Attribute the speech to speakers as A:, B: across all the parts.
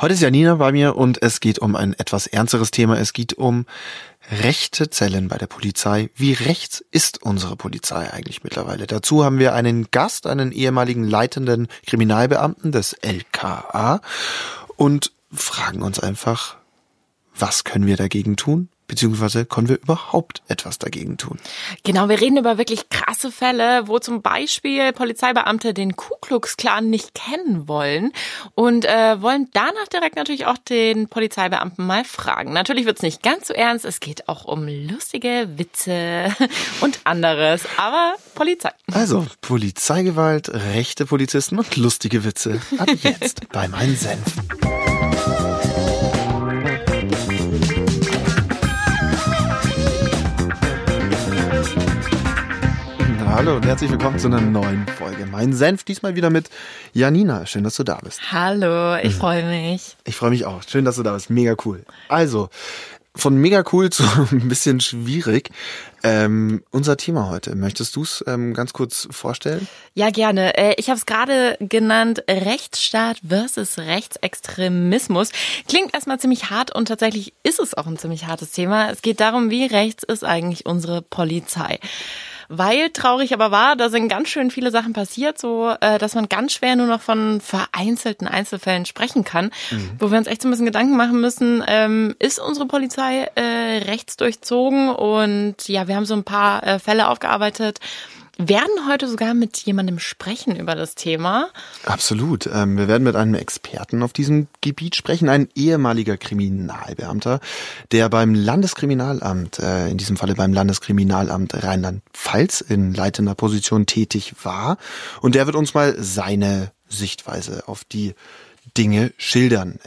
A: Heute ist Janina bei mir und es geht um ein etwas ernsteres Thema. Es geht um rechte Zellen bei der Polizei. Wie rechts ist unsere Polizei eigentlich mittlerweile? Dazu haben wir einen Gast, einen ehemaligen leitenden Kriminalbeamten des LKA und fragen uns einfach, was können wir dagegen tun? Beziehungsweise können wir überhaupt etwas dagegen tun?
B: Genau, wir reden über wirklich krasse Fälle, wo zum Beispiel Polizeibeamte den Ku Klux Klan nicht kennen wollen und äh, wollen danach direkt natürlich auch den Polizeibeamten mal fragen. Natürlich wird's nicht ganz so ernst, es geht auch um lustige Witze und anderes, aber Polizei.
A: Also, Polizeigewalt, rechte Polizisten und lustige Witze. Ab jetzt bei meinen Senf. Hallo und herzlich willkommen zu einer neuen Folge. Mein Senf diesmal wieder mit Janina. Schön, dass du da bist.
B: Hallo, ich freue mich.
A: Ich freue mich auch. Schön, dass du da bist. Mega cool. Also, von mega cool zu ein bisschen schwierig. Ähm, unser Thema heute. Möchtest du es ähm, ganz kurz vorstellen?
B: Ja, gerne. Äh, ich habe es gerade genannt, Rechtsstaat versus Rechtsextremismus. Klingt erstmal ziemlich hart und tatsächlich ist es auch ein ziemlich hartes Thema. Es geht darum, wie rechts ist eigentlich unsere Polizei weil traurig aber war, da sind ganz schön viele Sachen passiert, so äh, dass man ganz schwer nur noch von vereinzelten Einzelfällen sprechen kann, mhm. wo wir uns echt so ein bisschen Gedanken machen müssen, ähm, ist unsere Polizei äh, rechtsdurchzogen? Und ja, wir haben so ein paar äh, Fälle aufgearbeitet, werden heute sogar mit jemandem sprechen über das Thema.
A: Absolut. Ähm, wir werden mit einem Experten auf diesem Gebiet sprechen, ein ehemaliger Kriminalbeamter, der beim Landeskriminalamt, äh, in diesem Falle beim Landeskriminalamt Rheinland-Pfalz in leitender Position tätig war. Und der wird uns mal seine Sichtweise auf die Dinge schildern.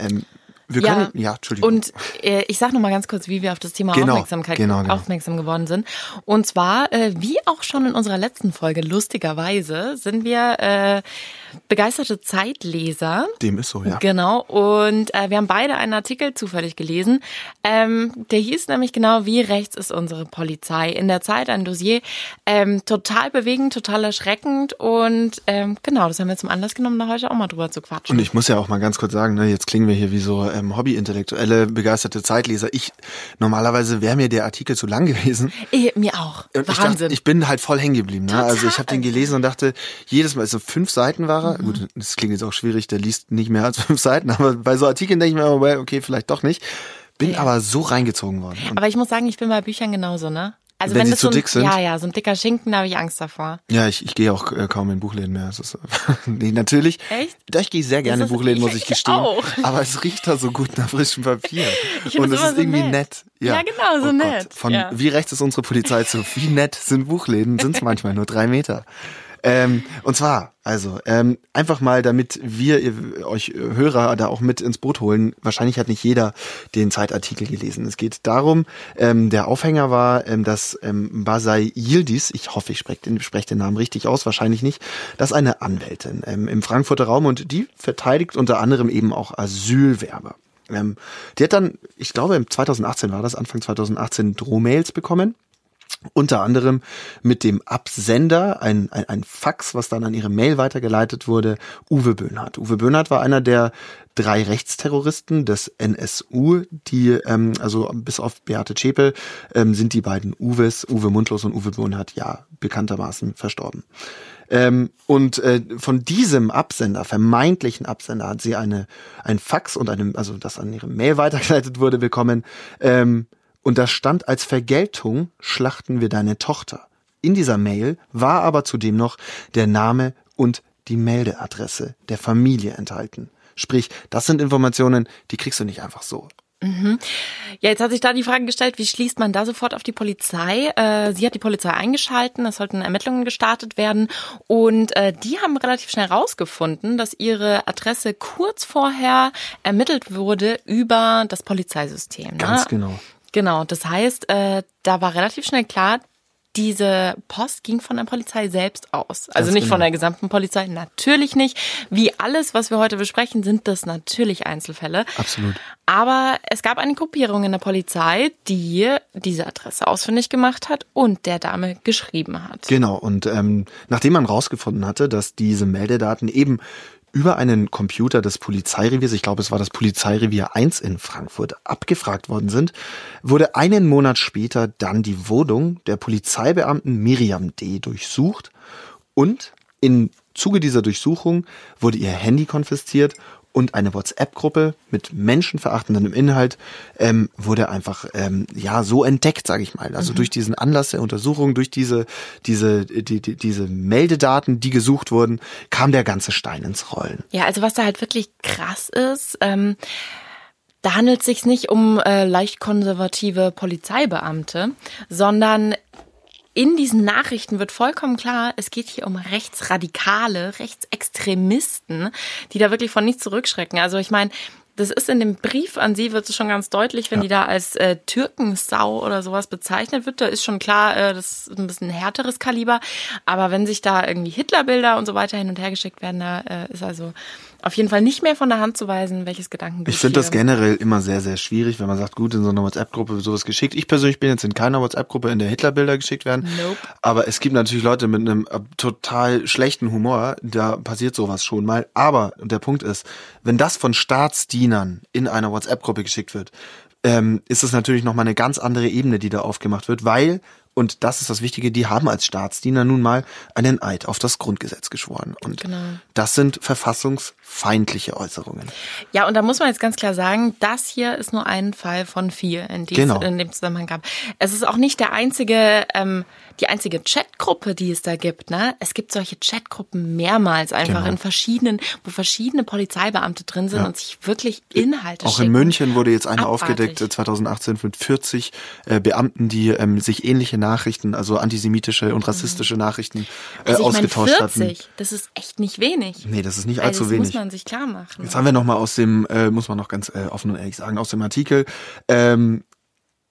A: Wir
B: ja,
A: können, ja, Entschuldigung.
B: Und äh, ich sage noch mal ganz kurz, wie wir auf das Thema genau, Aufmerksamkeit genau, genau. aufmerksam geworden sind. Und zwar, äh, wie auch schon in unserer letzten Folge, lustigerweise, sind wir äh, begeisterte Zeitleser.
A: Dem ist so, ja.
B: Genau. Und äh, wir haben beide einen Artikel zufällig gelesen. Ähm, der hieß nämlich genau, wie rechts ist unsere Polizei. In der Zeit ein Dossier. Ähm, total bewegend, total erschreckend. Und ähm, genau, das haben wir zum Anlass genommen, da heute auch mal drüber zu quatschen.
A: Und ich muss ja auch mal ganz kurz sagen, ne, jetzt klingen wir hier wie so ähm, Hobby-Intellektuelle, begeisterte Zeitleser. Ich, normalerweise wäre mir der Artikel zu lang gewesen.
B: Ich, mir auch.
A: Und Wahnsinn. Ich, dachte, ich bin halt voll hängen geblieben. Ne? Also ich habe den gelesen und dachte, jedes Mal, so fünf Seiten war er. Mhm. Gut, das klingt jetzt auch schwierig, der liest nicht mehr als fünf Seiten, aber bei so Artikeln denke ich mir, okay, vielleicht doch nicht. Bin ja. aber so reingezogen worden.
B: Und aber ich muss sagen, ich bin bei Büchern genauso, ne?
A: Also wenn, wenn sie zu so dick sind?
B: Ja, ja, so ein dicker Schinken, da habe ich Angst davor.
A: Ja, ich, ich gehe auch äh, kaum in Buchläden mehr. Das ist, nee, natürlich.
B: Echt?
A: Da ich gehe sehr gerne in Buchläden, muss ich gestehen.
B: Auch.
A: Aber es riecht da so gut nach frischem Papier. Ich Und es ist so irgendwie nett. nett.
B: Ja. ja, genau, so oh nett.
A: Gott. Von
B: ja.
A: wie rechts ist unsere Polizei zu wie nett sind Buchläden, sind es manchmal nur drei Meter. Ähm, und zwar, also, ähm, einfach mal, damit wir ihr, euch Hörer da auch mit ins Boot holen. Wahrscheinlich hat nicht jeder den Zeitartikel gelesen. Es geht darum, ähm, der Aufhänger war, ähm, dass ähm, Basai Yildiz, ich hoffe, ich spreche den, sprech den Namen richtig aus, wahrscheinlich nicht, das ist eine Anwältin ähm, im Frankfurter Raum und die verteidigt unter anderem eben auch Asylwerber. Ähm, die hat dann, ich glaube, 2018 war das, Anfang 2018 Drohmails bekommen unter anderem mit dem Absender, ein, ein, ein Fax, was dann an ihre Mail weitergeleitet wurde, Uwe Böhnhardt. Uwe Böhnhardt war einer der drei Rechtsterroristen des NSU, die, ähm, also bis auf Beate Zschäpel, ähm, sind die beiden Uwes, Uwe Mundlos und Uwe Böhnhardt, ja, bekanntermaßen verstorben. Ähm, und äh, von diesem Absender, vermeintlichen Absender, hat sie eine, ein Fax und einem, also das an ihre Mail weitergeleitet wurde, bekommen, ähm, und da stand als Vergeltung schlachten wir deine Tochter. In dieser Mail war aber zudem noch der Name und die Meldeadresse der Familie enthalten. Sprich, das sind Informationen, die kriegst du nicht einfach so.
B: Mhm. Ja, jetzt hat sich da die Frage gestellt, wie schließt man da sofort auf die Polizei? Äh, sie hat die Polizei eingeschalten, es sollten Ermittlungen gestartet werden und äh, die haben relativ schnell rausgefunden, dass ihre Adresse kurz vorher ermittelt wurde über das Polizeisystem. Ne?
A: Ganz genau.
B: Genau, das heißt, äh, da war relativ schnell klar, diese Post ging von der Polizei selbst aus. Also Ganz nicht genau. von der gesamten Polizei, natürlich nicht. Wie alles, was wir heute besprechen, sind das natürlich Einzelfälle.
A: Absolut.
B: Aber es gab eine Gruppierung in der Polizei, die diese Adresse ausfindig gemacht hat und der Dame geschrieben hat.
A: Genau. Und ähm, nachdem man rausgefunden hatte, dass diese Meldedaten eben über einen Computer des Polizeireviers, ich glaube es war das Polizeirevier 1 in Frankfurt, abgefragt worden sind, wurde einen Monat später dann die Wohnung der Polizeibeamten Miriam D. durchsucht und in Zuge dieser Durchsuchung wurde ihr Handy konfisziert und eine WhatsApp-Gruppe mit menschenverachtendem Inhalt ähm, wurde einfach ähm, ja so entdeckt, sage ich mal. Also mhm. durch diesen Anlass der Untersuchung, durch diese diese die, die, diese Meldedaten, die gesucht wurden, kam der ganze Stein ins Rollen.
B: Ja, also was da halt wirklich krass ist. Ähm da handelt es sich nicht um äh, leicht konservative Polizeibeamte, sondern in diesen Nachrichten wird vollkommen klar, es geht hier um Rechtsradikale, Rechtsextremisten, die da wirklich von nichts zurückschrecken. Also ich meine, das ist in dem Brief an sie, wird es schon ganz deutlich, wenn ja. die da als äh, Türkensau oder sowas bezeichnet wird. Da ist schon klar, äh, das ist ein bisschen härteres Kaliber. Aber wenn sich da irgendwie Hitlerbilder und so weiter hin und her geschickt werden, da äh, ist also auf jeden Fall nicht mehr von der Hand zu weisen, welches Gedanken
A: Ich finde das generell immer sehr, sehr schwierig, wenn man sagt, gut, in so einer WhatsApp-Gruppe wird sowas geschickt. Ich persönlich bin jetzt in keiner WhatsApp-Gruppe, in der Hitlerbilder geschickt werden. Nope. Aber es gibt natürlich Leute mit einem äh, total schlechten Humor, da passiert sowas schon mal. Aber der Punkt ist, wenn das von Staatsdienern in einer WhatsApp-Gruppe geschickt wird, ähm, ist es natürlich nochmal eine ganz andere Ebene, die da aufgemacht wird, weil und das ist das Wichtige, die haben als Staatsdiener nun mal einen Eid auf das Grundgesetz geschworen. Und genau. das sind verfassungsfeindliche Äußerungen.
B: Ja, und da muss man jetzt ganz klar sagen, das hier ist nur ein Fall von vier, in, die genau. es in dem Zusammenhang gab. Es ist auch nicht der einzige, ähm, die einzige Chatgruppe, die es da gibt. Ne? Es gibt solche Chatgruppen mehrmals einfach genau. in verschiedenen, wo verschiedene Polizeibeamte drin sind ja. und sich wirklich Inhalte
A: Auch
B: schicken.
A: in München wurde jetzt eine Abartig. aufgedeckt, 2018 mit 40 äh, Beamten, die ähm, sich ähnliche Nachrichten, also antisemitische und rassistische Nachrichten äh, also ausgetauscht 40, hatten.
B: Das ist echt nicht wenig.
A: Nee, das ist nicht allzu also wenig.
B: Man sich klar machen.
A: Jetzt haben wir noch mal aus dem, äh, muss man noch ganz äh, offen und ehrlich sagen, aus dem Artikel. Ähm,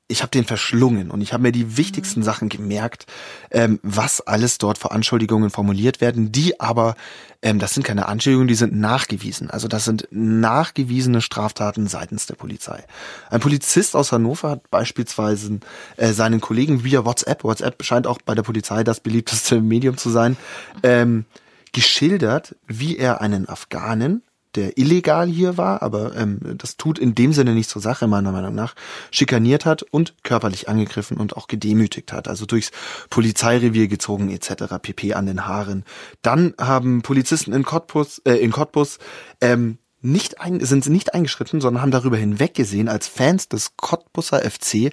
A: ich habe den verschlungen und ich habe mir die wichtigsten mhm. Sachen gemerkt, ähm, was alles dort vor Anschuldigungen formuliert werden, die aber, ähm, das sind keine Anschuldigungen, die sind nachgewiesen. Also das sind nachgewiesene Straftaten seitens der Polizei. Ein Polizist aus Hannover hat beispielsweise äh, seinen Kollegen via WhatsApp, WhatsApp scheint auch bei der Polizei das beliebteste Medium zu sein, ähm, geschildert, wie er einen Afghanen der illegal hier war, aber ähm, das tut in dem Sinne nicht zur Sache, meiner Meinung nach, schikaniert hat und körperlich angegriffen und auch gedemütigt hat, also durchs Polizeirevier gezogen etc. pp. an den Haaren. Dann haben Polizisten in Cottbus, äh, in Cottbus ähm, nicht ein, sind nicht eingeschritten, sondern haben darüber hinweggesehen, als Fans des Cottbusser FC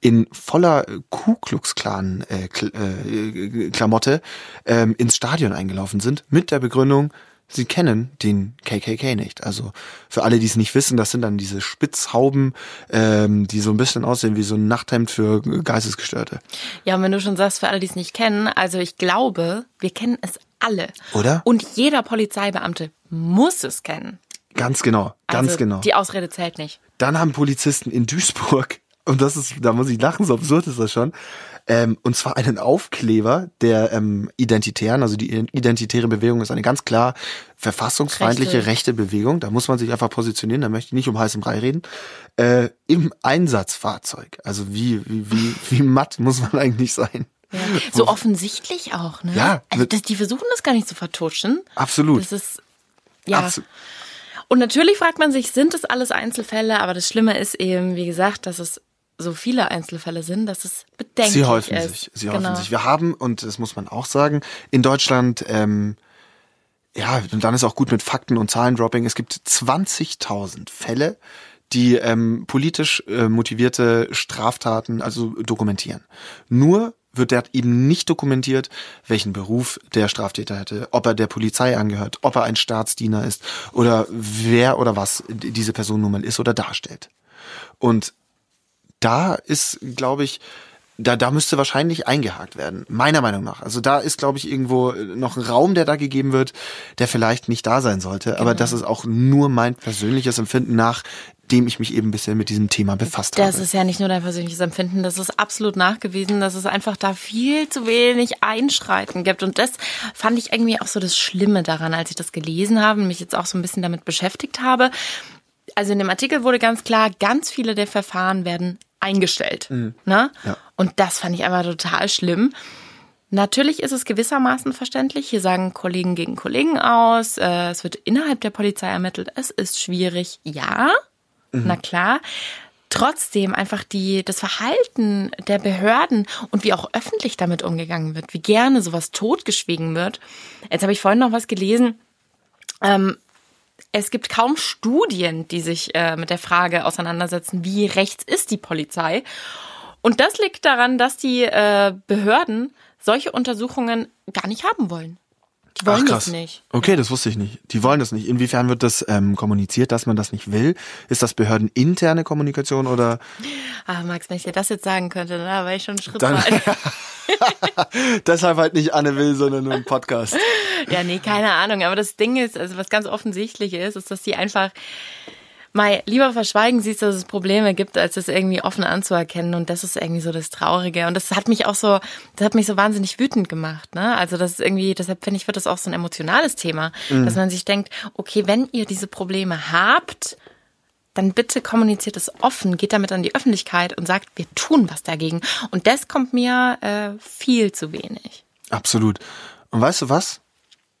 A: in voller Ku Klux Klan äh, äh, Klamotte ähm, ins Stadion eingelaufen sind mit der Begründung, sie kennen den KKK nicht. Also für alle, die es nicht wissen, das sind dann diese Spitzhauben, ähm, die so ein bisschen aussehen wie so ein Nachthemd für Geistesgestörte.
B: Ja, und wenn du schon sagst, für alle, die es nicht kennen, also ich glaube, wir kennen es alle.
A: Oder?
B: Und jeder Polizeibeamte muss es kennen.
A: Ganz genau, ganz
B: also
A: genau.
B: Die Ausrede zählt nicht.
A: Dann haben Polizisten in Duisburg, und das ist, da muss ich lachen, so absurd ist das schon, ähm, und zwar einen Aufkleber der ähm, Identitären, also die identitäre Bewegung ist eine ganz klar verfassungsfeindliche rechte. rechte Bewegung. Da muss man sich einfach positionieren, da möchte ich nicht um heißen Brei reden. Äh, Im Einsatzfahrzeug. Also wie, wie, wie, wie matt muss man eigentlich sein?
B: Ja. So offensichtlich auch, ne?
A: Ja.
B: Also das, die versuchen das gar nicht zu vertuschen.
A: Absolut.
B: Das ist, ja. Absolut. Und natürlich fragt man sich, sind das alles Einzelfälle? Aber das Schlimme ist eben, wie gesagt, dass es so viele Einzelfälle sind, dass es bedenklich
A: Sie häufen
B: ist.
A: sich. Sie genau. häufen sich. Wir haben, und das muss man auch sagen, in Deutschland, ähm, ja, und dann ist auch gut mit Fakten und Zahlendropping. Es gibt 20.000 Fälle, die ähm, politisch äh, motivierte Straftaten also dokumentieren. Nur wird dort eben nicht dokumentiert, welchen Beruf der Straftäter hätte, ob er der Polizei angehört, ob er ein Staatsdiener ist oder wer oder was diese Person nun mal ist oder darstellt. Und da ist, glaube ich, da, da müsste wahrscheinlich eingehakt werden, meiner Meinung nach. Also da ist, glaube ich, irgendwo noch ein Raum, der da gegeben wird, der vielleicht nicht da sein sollte. Genau. Aber das ist auch nur mein persönliches Empfinden nach dem ich mich eben bisher mit diesem Thema befasst
B: das
A: habe.
B: Das ist ja nicht nur dein persönliches Empfinden, das ist absolut nachgewiesen, dass es einfach da viel zu wenig Einschreiten gibt. Und das fand ich irgendwie auch so das Schlimme daran, als ich das gelesen habe und mich jetzt auch so ein bisschen damit beschäftigt habe. Also in dem Artikel wurde ganz klar, ganz viele der Verfahren werden eingestellt. Mhm. Ne? Ja. Und das fand ich einfach total schlimm. Natürlich ist es gewissermaßen verständlich. Hier sagen Kollegen gegen Kollegen aus. Äh, es wird innerhalb der Polizei ermittelt. Es ist schwierig. Ja, mhm. na klar. Trotzdem einfach die, das Verhalten der Behörden und wie auch öffentlich damit umgegangen wird, wie gerne sowas totgeschwiegen wird. Jetzt habe ich vorhin noch was gelesen. Ähm, es gibt kaum Studien, die sich äh, mit der Frage auseinandersetzen, wie rechts ist die Polizei. Und das liegt daran, dass die äh, Behörden solche Untersuchungen gar nicht haben wollen. Die wollen Ach, krass. das nicht.
A: Okay, das wusste ich nicht. Die wollen das nicht. Inwiefern wird das ähm, kommuniziert, dass man das nicht will? Ist das behördeninterne Kommunikation oder?
B: Ah, Max, wenn ich dir das jetzt sagen könnte, ne, da wäre ich schon einen Schritt Dann,
A: Deshalb halt nicht Anne Will, sondern nur ein Podcast.
B: Ja, nee, keine Ahnung. Aber das Ding ist, also was ganz offensichtlich ist, ist, dass die einfach Mai, lieber verschweigen sie es, dass es Probleme gibt, als es irgendwie offen anzuerkennen. Und das ist irgendwie so das Traurige. Und das hat mich auch so, das hat mich so wahnsinnig wütend gemacht. Ne? Also das ist irgendwie, deshalb finde ich, wird das auch so ein emotionales Thema, mhm. dass man sich denkt, okay, wenn ihr diese Probleme habt, dann bitte kommuniziert es offen, geht damit an die Öffentlichkeit und sagt, wir tun was dagegen. Und das kommt mir äh, viel zu wenig.
A: Absolut. Und weißt du was?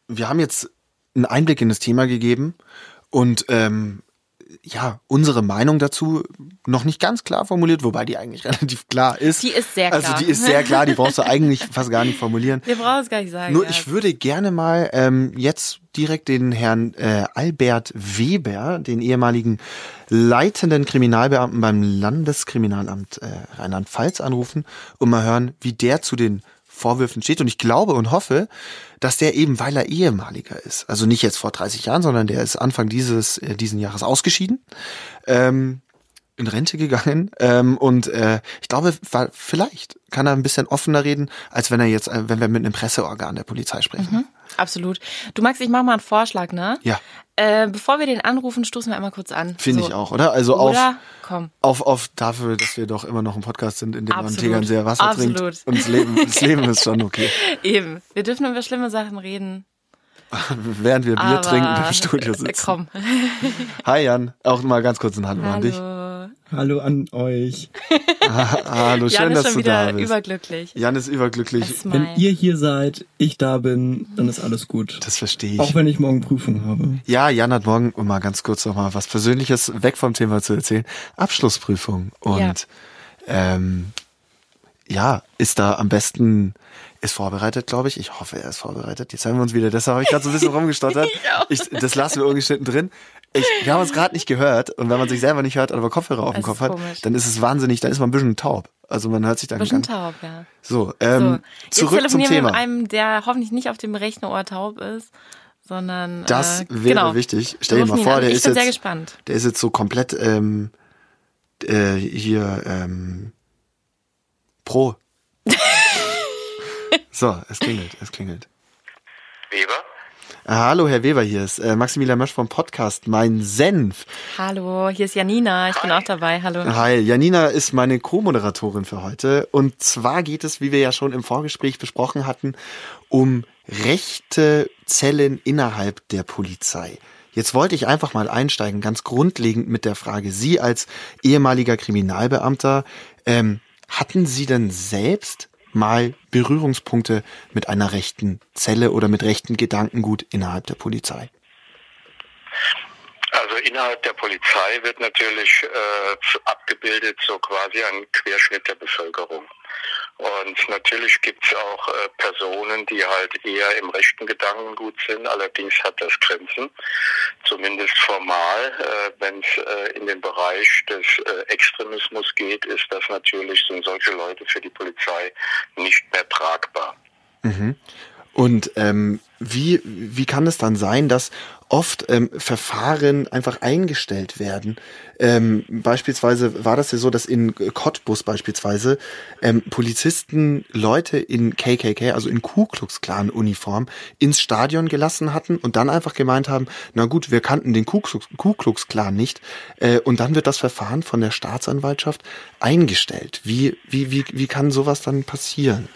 A: Wir haben jetzt einen Einblick in das Thema gegeben und ähm, ja, unsere Meinung dazu noch nicht ganz klar formuliert, wobei die eigentlich relativ klar ist.
B: Die ist sehr
A: klar. Also die ist sehr klar, die brauchst du eigentlich fast gar nicht formulieren.
B: Wir brauchen es gar nicht sagen.
A: Nur ja. ich würde gerne mal ähm, jetzt direkt den Herrn äh, Albert Weber, den ehemaligen leitenden Kriminalbeamten beim Landeskriminalamt äh, Rheinland-Pfalz anrufen und mal hören, wie der zu den Vorwürfen steht. Und ich glaube und hoffe, dass der eben, weil er ehemaliger ist, also nicht jetzt vor 30 Jahren, sondern der ist Anfang dieses äh, diesen Jahres ausgeschieden, ähm, in Rente gegangen ähm, und äh, ich glaube, vielleicht kann er ein bisschen offener reden, als wenn er jetzt, äh, wenn wir mit einem Presseorgan der Polizei sprechen. Mhm,
B: absolut. Du Max, ich mache mal einen Vorschlag, ne?
A: Ja.
B: Äh, bevor wir den anrufen, stoßen wir einmal kurz an.
A: Finde so. ich auch, oder? Also oder? auf, auf, auf dafür, dass wir doch immer noch ein Podcast sind, in dem Absolut. man Tegernseer Wasser Absolut. trinkt. Und das Leben, das Leben ist schon okay.
B: Eben. Wir dürfen über schlimme Sachen reden.
A: Während wir Bier Aber, trinken im Studio sitzen.
B: Komm.
A: Hi Jan, auch mal ganz kurz ein Hallo,
B: Hallo.
A: an dich.
C: Hallo an euch.
A: Hallo, schön, Jan
B: ist
A: dass
B: schon
A: du
B: wieder
A: da bist.
B: überglücklich.
A: Jan ist überglücklich.
C: Wenn ihr hier seid, ich da bin, dann ist alles gut.
A: Das verstehe ich.
C: Auch wenn ich morgen Prüfung habe.
A: Ja, Jan hat morgen, um mal ganz kurz noch mal was Persönliches weg vom Thema zu erzählen, Abschlussprüfung. Und ja, ähm, ja ist da am besten ist vorbereitet, glaube ich. Ich hoffe, er ist vorbereitet. Jetzt haben wir uns wieder. Deshalb habe ich gerade so ein bisschen rumgestottert. ich, das lassen wir ungeschnitten drin. Ich, wir haben uns gerade nicht gehört und wenn man sich selber nicht hört, aber Kopfhörer auf dem Kopf hat, komisch. dann ist es wahnsinnig, dann ist man ein bisschen taub. Also man hört sich dann
B: ein bisschen taub, ja.
A: So, ähm, so. zurück Jetzt zum Thema.
B: mit einem, der hoffentlich nicht auf dem rechten Ohr taub ist, sondern
A: das
B: äh,
A: wäre
B: genau.
A: wichtig. Stell dir mal vor, der
B: ich
A: ist jetzt,
B: sehr gespannt.
A: der ist jetzt so komplett ähm, äh, hier ähm, pro. so, es klingelt, es klingelt. Hallo, Herr Weber, hier ist äh, Maximilian Mösch vom Podcast Mein Senf.
B: Hallo, hier ist Janina, ich Hi. bin auch dabei. Hallo.
A: Hi, Janina ist meine Co-Moderatorin für heute. Und zwar geht es, wie wir ja schon im Vorgespräch besprochen hatten, um rechte Zellen innerhalb der Polizei. Jetzt wollte ich einfach mal einsteigen, ganz grundlegend mit der Frage, Sie als ehemaliger Kriminalbeamter, ähm, hatten Sie denn selbst mal Berührungspunkte mit einer rechten Zelle oder mit rechten Gedankengut innerhalb der Polizei?
D: Also innerhalb der Polizei wird natürlich äh, abgebildet so quasi ein Querschnitt der Bevölkerung. Und natürlich gibt es auch äh, Personen, die halt eher im rechten Gedankengut sind. Allerdings hat das Grenzen, zumindest formal. Äh, Wenn es äh, in den Bereich des äh, Extremismus geht, ist das natürlich, sind solche Leute für die Polizei nicht mehr tragbar.
A: Mhm. Und ähm, wie, wie kann es dann sein, dass oft ähm, Verfahren einfach eingestellt werden? Ähm, beispielsweise war das ja so, dass in Cottbus beispielsweise ähm, Polizisten Leute in KKK, also in Ku Klux Klan Uniform, ins Stadion gelassen hatten und dann einfach gemeint haben, na gut, wir kannten den Ku Klux, Ku Klux Klan nicht äh, und dann wird das Verfahren von der Staatsanwaltschaft eingestellt. Wie, wie, wie, wie kann sowas dann passieren?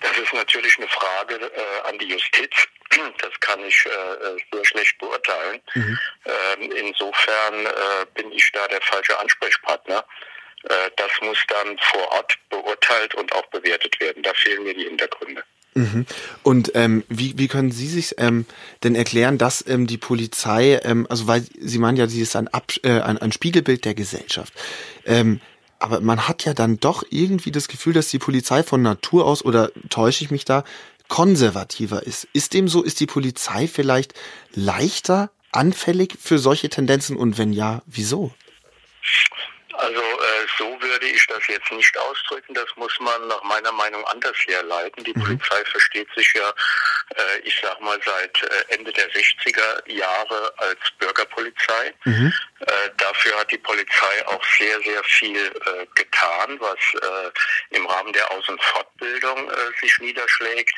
D: Das ist natürlich eine Frage äh, an die Justiz. Das kann ich äh, sehr schlecht beurteilen. Mhm. Ähm, insofern äh, bin ich da der falsche Ansprechpartner. Äh, das muss dann vor Ort beurteilt und auch bewertet werden. Da fehlen mir die Hintergründe.
A: Mhm. Und ähm, wie, wie können Sie sich ähm, denn erklären, dass ähm, die Polizei, ähm, also weil Sie meinen ja, sie ist ein, Ab äh, ein, ein Spiegelbild der Gesellschaft. Ähm, aber man hat ja dann doch irgendwie das Gefühl, dass die Polizei von Natur aus, oder täusche ich mich da, konservativer ist. Ist dem so? Ist die Polizei vielleicht leichter anfällig für solche Tendenzen? Und wenn ja, wieso?
D: Also äh, so würde ich das jetzt nicht ausdrücken. Das muss man nach meiner Meinung anders herleiten. Die mhm. Polizei versteht sich ja, äh, ich sag mal, seit äh, Ende der 60er Jahre als Bürgerpolizei. Mhm. Äh, dafür hat die Polizei auch sehr, sehr viel äh, getan, was äh, im Rahmen der Aus- und Fortbildung sich niederschlägt.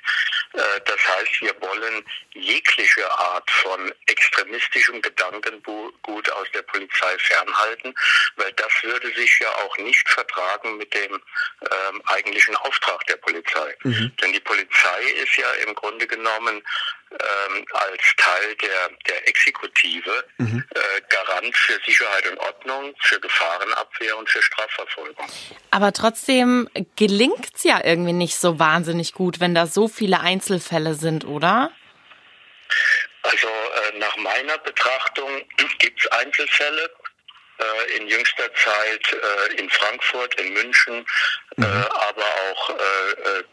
D: das heißt, wir wollen jegliche Art von extremistischem Gedankengut aus der Polizei fernhalten, weil das würde sich ja auch nicht vertragen mit dem ähm, eigentlichen Auftrag der Polizei. Mhm. Denn die Polizei ist ja im Grunde genommen ähm, als Teil der, der Exekutive mhm. äh, Garant für Sicherheit und Ordnung, für Gefahrenabwehr und für Strafverfolgung.
B: Aber trotzdem gelingt es ja irgendwie nicht so wahnsinnig gut, wenn da so viele Einzelfälle sind, oder?
D: Also äh, nach meiner Betrachtung gibt es Einzelfälle, äh, in jüngster Zeit äh, in Frankfurt, in München, äh, mhm. aber auch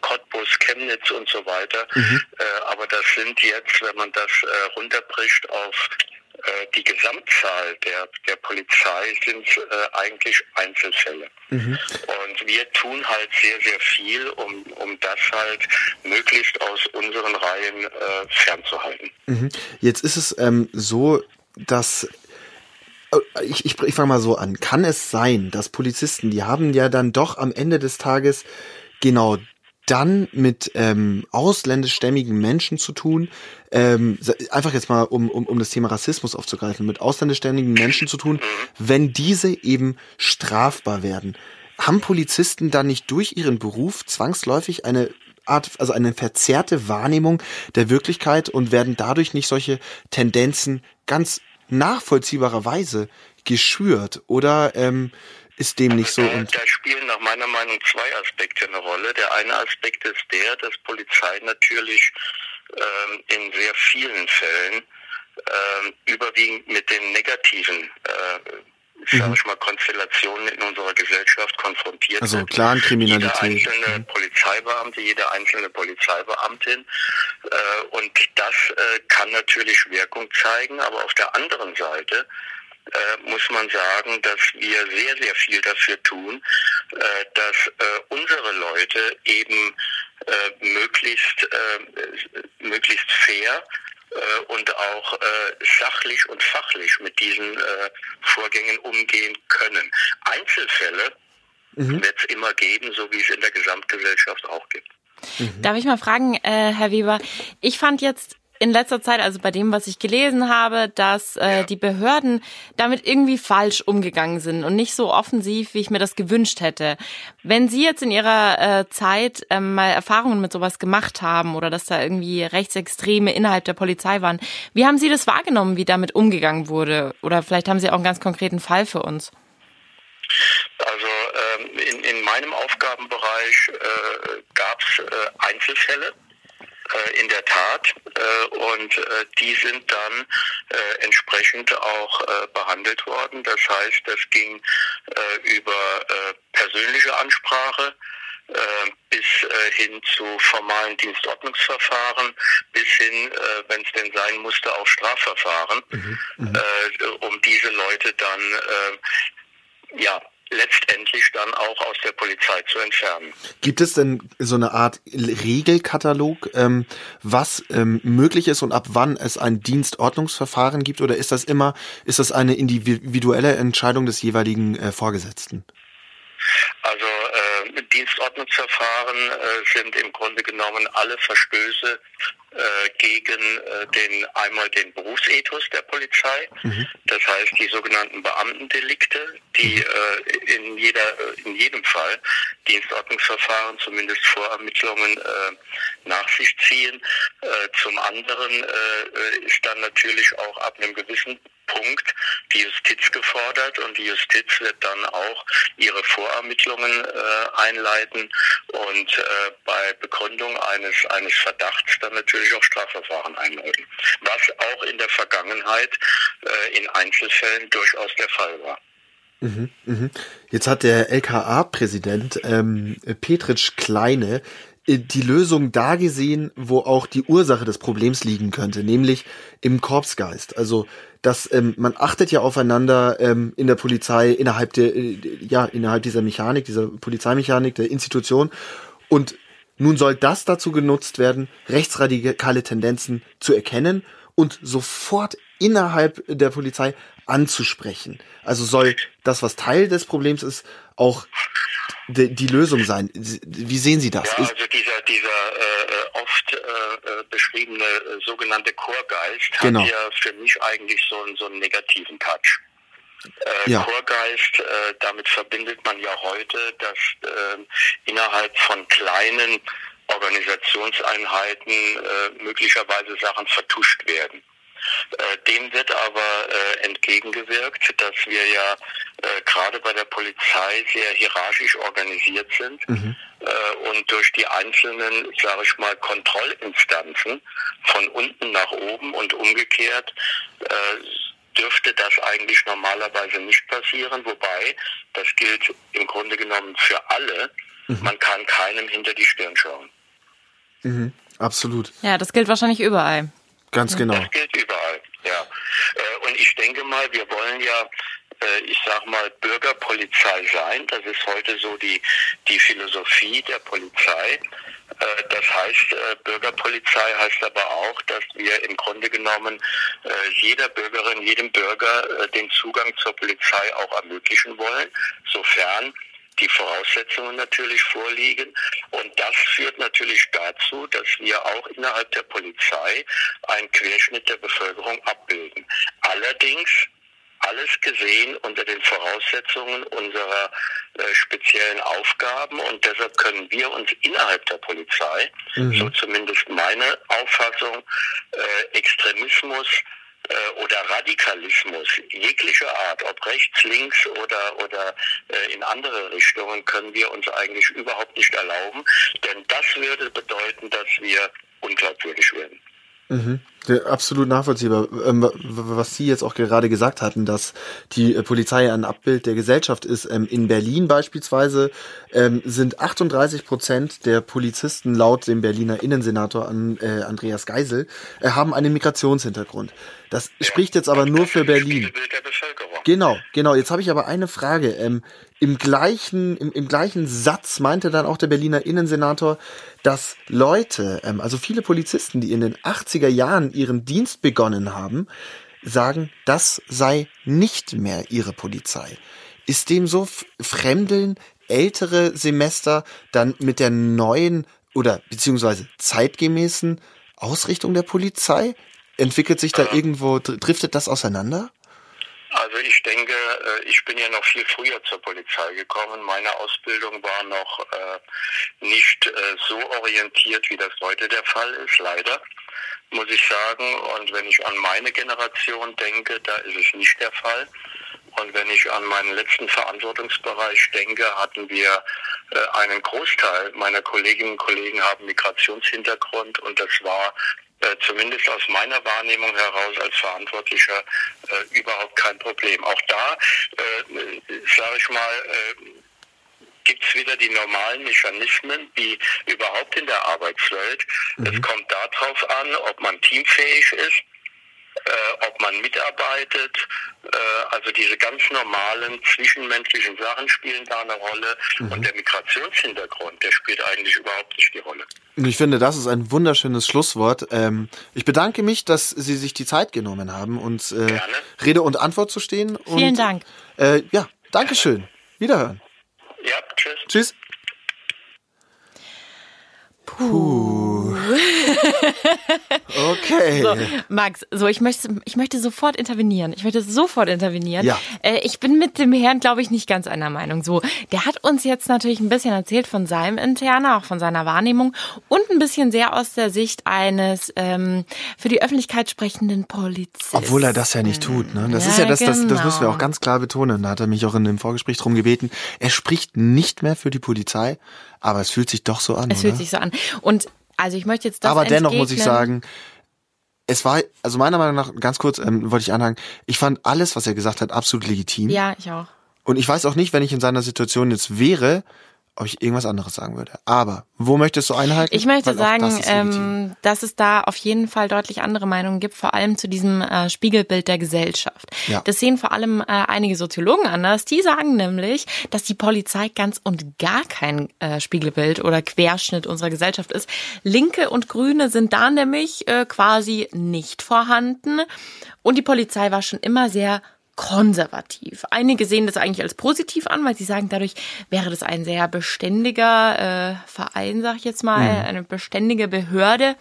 D: Cottbus, Chemnitz und so weiter. Mhm. aber das sind jetzt, wenn man das runterbricht auf die Gesamtzahl der, der Polizei sind äh, eigentlich Einzelfälle. Mhm. Und wir tun halt sehr, sehr viel, um, um das halt möglichst aus unseren Reihen äh, fernzuhalten.
A: Mhm. Jetzt ist es ähm, so, dass äh, ich, ich, ich fange mal so an. Kann es sein, dass Polizisten, die haben ja dann doch am Ende des Tages genau dann mit ähm, ausländischstämmigen Menschen zu tun, ähm, einfach jetzt mal, um, um, um das Thema Rassismus aufzugreifen, mit ausländischstämmigen Menschen zu tun, wenn diese eben strafbar werden. Haben Polizisten dann nicht durch ihren Beruf zwangsläufig eine Art, also eine verzerrte Wahrnehmung der Wirklichkeit und werden dadurch nicht solche Tendenzen ganz nachvollziehbarerweise geschürt oder ähm, ist dem nicht so?
D: Da, und da spielen nach meiner Meinung zwei Aspekte eine Rolle. Der eine Aspekt ist der, dass Polizei natürlich ähm, in sehr vielen Fällen ähm, überwiegend mit den negativen äh, mhm. sage ich mal, Konstellationen in unserer Gesellschaft konfrontiert
A: also sind. Also Clankriminalität.
D: Jeder einzelne mhm. Polizeibeamte, jede einzelne Polizeibeamtin. Äh, und das äh, kann natürlich Wirkung zeigen, aber auf der anderen Seite äh, muss man sagen, dass wir sehr, sehr viel dafür tun, äh, dass äh, unsere Leute eben möglichst, möglichst fair und auch äh, sachlich und fachlich mit diesen äh, Vorgängen umgehen können. Einzelfälle mhm. wird es immer geben, so wie es in der Gesamtgesellschaft auch gibt.
B: Mhm. Darf ich mal fragen, äh, Herr Weber, ich fand jetzt in letzter Zeit, also bei dem, was ich gelesen habe, dass äh, die Behörden damit irgendwie falsch umgegangen sind und nicht so offensiv, wie ich mir das gewünscht hätte. Wenn Sie jetzt in Ihrer äh, Zeit ähm, mal Erfahrungen mit sowas gemacht haben oder dass da irgendwie Rechtsextreme innerhalb der Polizei waren, wie haben Sie das wahrgenommen, wie damit umgegangen wurde? Oder vielleicht haben Sie auch einen ganz konkreten Fall für uns.
D: Also ähm, in, in meinem Aufgabenbereich äh, gab es äh, Einzelfälle, äh, in der Tat. Äh, und äh, die sind dann entsprechend auch behandelt worden. Das heißt, das ging über persönliche Ansprache bis hin zu formalen Dienstordnungsverfahren, bis hin, wenn es denn sein musste, auch Strafverfahren, mhm. Mhm. um diese Leute dann ja letztendlich dann auch aus der Polizei zu entfernen.
A: Gibt es denn so eine Art Regelkatalog, ähm, was ähm, möglich ist und ab wann es ein Dienstordnungsverfahren gibt oder ist das immer, ist das eine individuelle Entscheidung des jeweiligen äh, Vorgesetzten?
D: Also äh, Dienstordnungsverfahren äh, sind im Grunde genommen alle Verstöße gegen äh, den einmal den Berufsethos der Polizei, mhm. das heißt die sogenannten Beamtendelikte, die äh, in jeder äh, in jedem Fall Dienstordnungsverfahren, zumindest Vorermittlungen äh, nach sich ziehen. Äh, zum anderen äh, ist dann natürlich auch ab einem gewissen Punkt die Justiz gefordert und die Justiz wird dann auch ihre Vorermittlungen äh, einleiten und äh, bei Begründung eines, eines Verdachts dann natürlich auch Strafverfahren einleiten. Was auch in der Vergangenheit äh, in Einzelfällen durchaus der Fall war.
A: Mhm, mhm. Jetzt hat der LKA-Präsident ähm, Petritsch Kleine äh, die Lösung da gesehen, wo auch die Ursache des Problems liegen könnte, nämlich im Korpsgeist. Also dass ähm, man achtet ja aufeinander ähm, in der Polizei innerhalb der äh, ja innerhalb dieser Mechanik, dieser Polizeimechanik der Institution und nun soll das dazu genutzt werden, rechtsradikale Tendenzen zu erkennen und sofort innerhalb der Polizei anzusprechen. Also soll das, was Teil des Problems ist, auch die, die Lösung sein. Wie sehen Sie das?
D: Ja, also dieser, dieser äh, oft äh, beschriebene äh, sogenannte Chorgeist genau. hat ja für mich eigentlich so, einen, so einen negativen Touch. Äh, ja. Chorgeist, äh, damit verbindet man ja heute, dass äh, innerhalb von kleinen Organisationseinheiten äh, möglicherweise Sachen vertuscht werden. Äh, dem wird aber äh, entgegengewirkt, dass wir ja äh, gerade bei der Polizei sehr hierarchisch organisiert sind mhm. äh, und durch die einzelnen, sage ich mal, Kontrollinstanzen von unten nach oben und umgekehrt äh, dürfte das eigentlich normalerweise nicht passieren, wobei das gilt im Grunde genommen für alle. Mhm. Man kann keinem hinter die Stirn schauen.
A: Mhm, absolut.
B: Ja, das gilt wahrscheinlich überall.
A: Ganz genau.
D: Das gilt überall, ja. Äh, und ich denke mal, wir wollen ja äh, ich sag mal, Bürgerpolizei sein. Das ist heute so die, die Philosophie der Polizei. Äh, das heißt, Bürgerpolizei heißt aber auch, dass wir im Grunde genommen jeder Bürgerin, jedem Bürger den Zugang zur Polizei auch ermöglichen wollen, sofern die Voraussetzungen natürlich vorliegen. Und das führt natürlich dazu, dass wir auch innerhalb der Polizei einen Querschnitt der Bevölkerung abbilden. Allerdings alles gesehen unter den Voraussetzungen unserer äh, speziellen Aufgaben und deshalb können wir uns innerhalb der Polizei, mhm. so zumindest meine Auffassung, äh, Extremismus oder Radikalismus jeglicher Art, ob rechts, links oder, oder äh, in andere Richtungen, können wir uns eigentlich überhaupt nicht erlauben. Denn das würde bedeuten, dass wir unglaubwürdig werden.
A: Mhm. Absolut nachvollziehbar. Ähm, was Sie jetzt auch gerade gesagt hatten, dass die äh, Polizei ein Abbild der Gesellschaft ist. Ähm, in Berlin beispielsweise ähm, sind 38 Prozent der Polizisten laut dem Berliner Innensenator äh, Andreas Geisel äh, haben einen Migrationshintergrund. Das spricht jetzt aber nur für Berlin. Genau, genau. Jetzt habe ich aber eine Frage. Im gleichen, im, im gleichen Satz meinte dann auch der Berliner Innensenator, dass Leute, also viele Polizisten, die in den 80er Jahren ihren Dienst begonnen haben, sagen, das sei nicht mehr ihre Polizei. Ist dem so fremdeln ältere Semester dann mit der neuen oder beziehungsweise zeitgemäßen Ausrichtung der Polizei? Entwickelt sich da irgendwo, driftet das auseinander?
D: Also ich denke, äh, ich bin ja noch viel früher zur Polizei gekommen. Meine Ausbildung war noch äh, nicht äh, so orientiert, wie das heute der Fall ist, leider muss ich sagen. Und wenn ich an meine Generation denke, da ist es nicht der Fall. Und wenn ich an meinen letzten Verantwortungsbereich denke, hatten wir einen Großteil meiner Kolleginnen und Kollegen haben Migrationshintergrund und das war äh, zumindest aus meiner Wahrnehmung heraus als Verantwortlicher äh, überhaupt kein Problem. Auch da, äh, sage ich mal, äh, gibt es wieder die normalen Mechanismen wie überhaupt in der Arbeitswelt. Mhm. Es kommt darauf an, ob man teamfähig ist, äh, ob man mitarbeitet. Äh, also diese ganz normalen zwischenmenschlichen Sachen spielen da eine Rolle. Mhm. Und der Migrationshintergrund, der spielt eigentlich überhaupt nicht die Rolle.
A: Ich finde, das ist ein wunderschönes Schlusswort. Ähm, ich bedanke mich, dass Sie sich die Zeit genommen haben, uns äh, Rede und Antwort zu stehen.
B: Vielen und, Dank.
A: Äh, ja, Dankeschön. Wiederhören.
D: Ja, tschüss.
A: Tschüss. Puh. Okay.
B: So, Max, so ich möchte, ich möchte sofort intervenieren. Ich möchte sofort intervenieren.
A: Ja.
B: Äh, ich bin mit dem Herrn, glaube ich, nicht ganz einer Meinung. So, der hat uns jetzt natürlich ein bisschen erzählt von seinem Interner, auch von seiner Wahrnehmung und ein bisschen sehr aus der Sicht eines ähm, für die Öffentlichkeit sprechenden Polizisten.
A: Obwohl er das ja nicht tut. Ne? Das
B: Ja,
A: ist ja das, das, das
B: genau.
A: müssen wir auch ganz klar betonen. Da hat er mich auch in dem Vorgespräch drum gebeten. Er spricht nicht mehr für die Polizei, aber es fühlt sich doch so an.
B: Es
A: oder?
B: fühlt sich so an. Und also ich möchte jetzt das
A: aber dennoch muss ich
B: entgegnen.
A: sagen, es war, also meiner Meinung nach, ganz kurz, ähm, wollte ich anhaken, ich fand alles, was er gesagt hat, absolut legitim.
B: Ja, ich auch.
A: Und ich weiß auch nicht, wenn ich in seiner Situation jetzt wäre, ob ich irgendwas anderes sagen würde. Aber wo möchtest du einhaken?
B: Ich möchte
A: Weil
B: sagen,
A: das
B: ähm, dass es da auf jeden Fall deutlich andere Meinungen gibt, vor allem zu diesem äh, Spiegelbild der Gesellschaft.
A: Ja.
B: Das sehen vor allem äh, einige Soziologen anders. Die sagen nämlich, dass die Polizei ganz und gar kein äh, Spiegelbild oder Querschnitt unserer Gesellschaft ist. Linke und Grüne sind da nämlich äh, quasi nicht vorhanden. Und die Polizei war schon immer sehr konservativ. Einige sehen das eigentlich als positiv an, weil sie sagen, dadurch wäre das ein sehr beständiger äh, Verein, sag ich jetzt mal, eine beständige Behörde.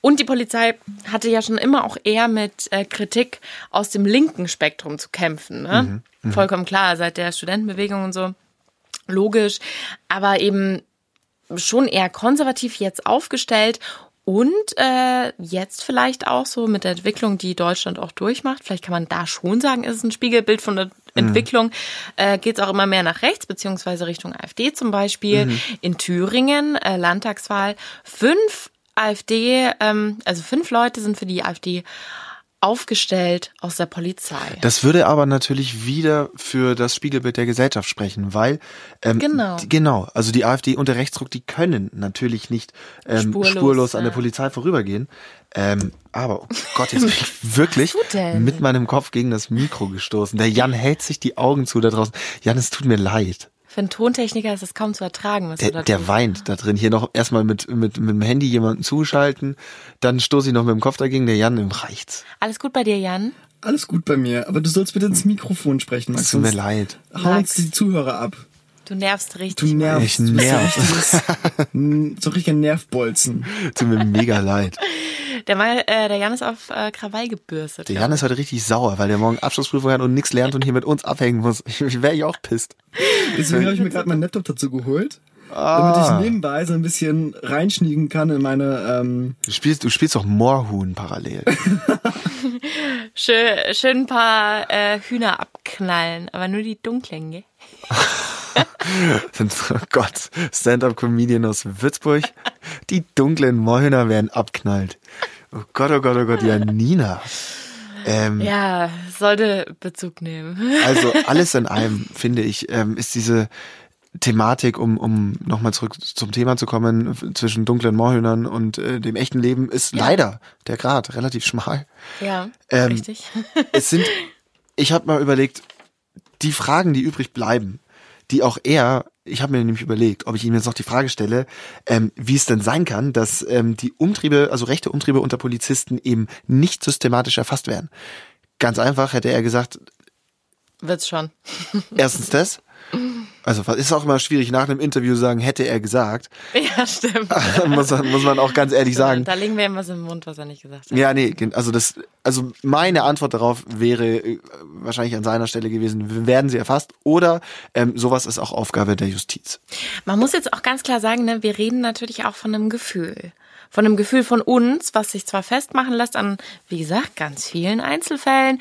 B: Und die Polizei hatte ja schon immer auch eher mit äh, Kritik aus dem linken Spektrum zu kämpfen. Ne? Vollkommen klar, seit der Studentenbewegung und so. Logisch. Aber eben schon eher konservativ jetzt aufgestellt und äh, jetzt vielleicht auch so mit der Entwicklung, die Deutschland auch durchmacht, vielleicht kann man da schon sagen, ist es ein Spiegelbild von der Entwicklung, äh, geht es auch immer mehr nach rechts, beziehungsweise Richtung AfD zum Beispiel. In Thüringen, äh, Landtagswahl, fünf AfD, ähm, also fünf Leute sind für die AfD aufgestellt aus der Polizei.
A: Das würde aber natürlich wieder für das Spiegelbild der Gesellschaft sprechen, weil ähm,
B: Genau.
A: die, genau, also die AfD und der Rechtsruck, die können natürlich nicht ähm, spurlos,
B: Spurlos,
A: an der. Polizei vorübergehen. Ähm, aber oh Gott, jetzt bin ich wirklich mit meinem Kopf gegen das Mikro gestoßen. Der Jan hält sich die Augen zu da draußen. Jan, es tut mir leid.
B: Für einen Tontechniker ist es kaum zu ertragen, was du da
A: Der, der weint da drin. Hier noch erstmal mit, mit, mit dem Handy jemanden zuschalten, dann stoße ich noch mit dem Kopf dagegen. Der Jan, ihm reicht's.
B: Alles gut bei dir, Jan?
C: Alles gut bei mir, aber du sollst bitte ins Mikrofon sprechen,
A: Es
C: Max.
A: tut mir leid.
C: Hauen
B: Max.
C: uns die Zuhörer ab.
B: Du nervst
C: Du
B: richtig.
C: nervst.
A: Ich
C: Du
A: nerv.
C: So, richtiger Nervbolzen.
A: Tut mir mega leid.
B: Der, Mal, äh, der Jan ist auf äh, Krawall gebürstet.
A: Der Jan ist heute richtig sauer, weil der morgen Abschlussprüfung hat und nichts lernt und hier mit uns abhängen muss. Ich wäre ich auch pisst.
C: Deswegen habe ich mir gerade meinen Laptop dazu geholt,
A: Ah.
C: damit ich nebenbei so ein bisschen reinschniegen kann in meine. Ähm,
A: Du spielst, du spielst doch Moorhuhn parallel.
B: Schön, schön ein paar äh, Hühner abknallen, aber nur die dunklen, gell?
A: Sind, oh Gott, Stand-up-Comedian aus Würzburg. Die dunklen Moorhühner werden abknallt. Oh Gott, oh Gott, oh Gott, Janina. Ähm,
B: Ja, sollte Bezug nehmen.
A: Also alles in allem, finde ich, ähm, ist diese Thematik, um, um nochmal zurück zum Thema zu kommen, zwischen dunklen Moorhühnern und äh, dem echten Leben, ist leider der Grad relativ schmal.
B: Ja,
A: Ähm,
B: richtig.
A: Es sind, ich habe mal überlegt, die Fragen, die übrig bleiben, die auch er, ich habe mir nämlich überlegt, ob ich ihm jetzt noch die Frage stelle, ähm, wie es denn sein kann, dass ähm, die Umtriebe, also rechte Umtriebe unter Polizisten eben nicht systematisch erfasst werden. Ganz einfach hätte er gesagt,
B: Wird's schon.
A: erstens das, also ist auch immer schwierig nach einem Interview sagen, hätte er gesagt,
B: Ja, stimmt.
A: muss, man- muss man auch ganz ehrlich sagen.
B: Da legen wir ihm was im Mund, was er nicht gesagt hat.
A: Ja, nee, also das, also meine Antwort darauf wäre äh, wahrscheinlich an seiner Stelle gewesen, werden sie erfasst oder ähm, sowas ist auch Aufgabe der Justiz.
B: Man muss jetzt auch ganz klar sagen, ne, wir reden natürlich auch von einem Gefühl. Von einem Gefühl von uns, was sich zwar festmachen lässt an, wie gesagt, ganz vielen Einzelfällen,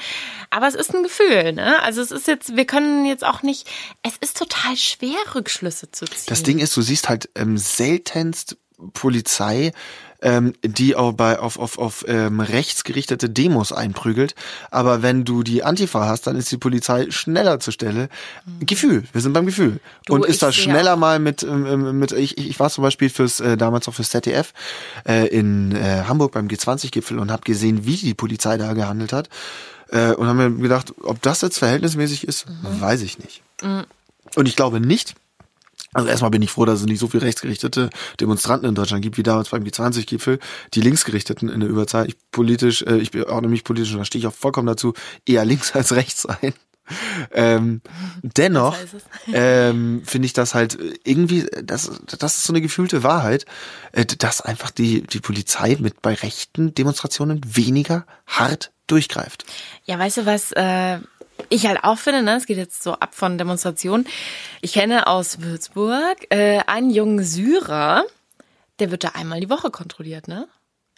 B: aber es ist ein Gefühl, ne? Also es ist jetzt, wir können jetzt auch nicht, es ist total schwer, Rückschlüsse zu ziehen.
A: Das Ding ist, du siehst halt ähm, seltenst Polizei, ähm, die auch bei auf auf auf ähm, rechtsgerichtete Demos einprügelt. Aber wenn du die Antifa hast, dann ist die Polizei schneller zur Stelle. Gefühl, wir sind beim Gefühl
B: Du,
A: und ist da schneller
B: auch-
A: mal mit ähm, mit ich ich war zum Beispiel fürs äh, damals auch fürs ZDF äh, in äh, Hamburg beim G20-Gipfel und habe gesehen, wie die Polizei da gehandelt hat äh, und haben mir gedacht, ob das jetzt verhältnismäßig ist,
B: Mhm.
A: weiß ich nicht. Und ich glaube nicht, also erstmal bin ich froh, dass es nicht so viele rechtsgerichtete Demonstranten in Deutschland gibt, wie damals beim G20-Gipfel. Die Linksgerichteten in der Überzahl. Ich politisch, äh, ich ordne mich politisch und da stehe ich auch vollkommen dazu, eher links als rechts ein. ähm, dennoch ähm, finde ich das halt irgendwie, das, das ist so eine gefühlte Wahrheit, äh, dass einfach die, die Polizei mit bei rechten Demonstrationen weniger hart durchgreift.
B: Ja, weißt du was, äh, ich halt auch finde, ne, es geht jetzt so ab von Demonstrationen. Ich kenne aus Würzburg äh, einen jungen Syrer, der wird da einmal die Woche kontrolliert, ne?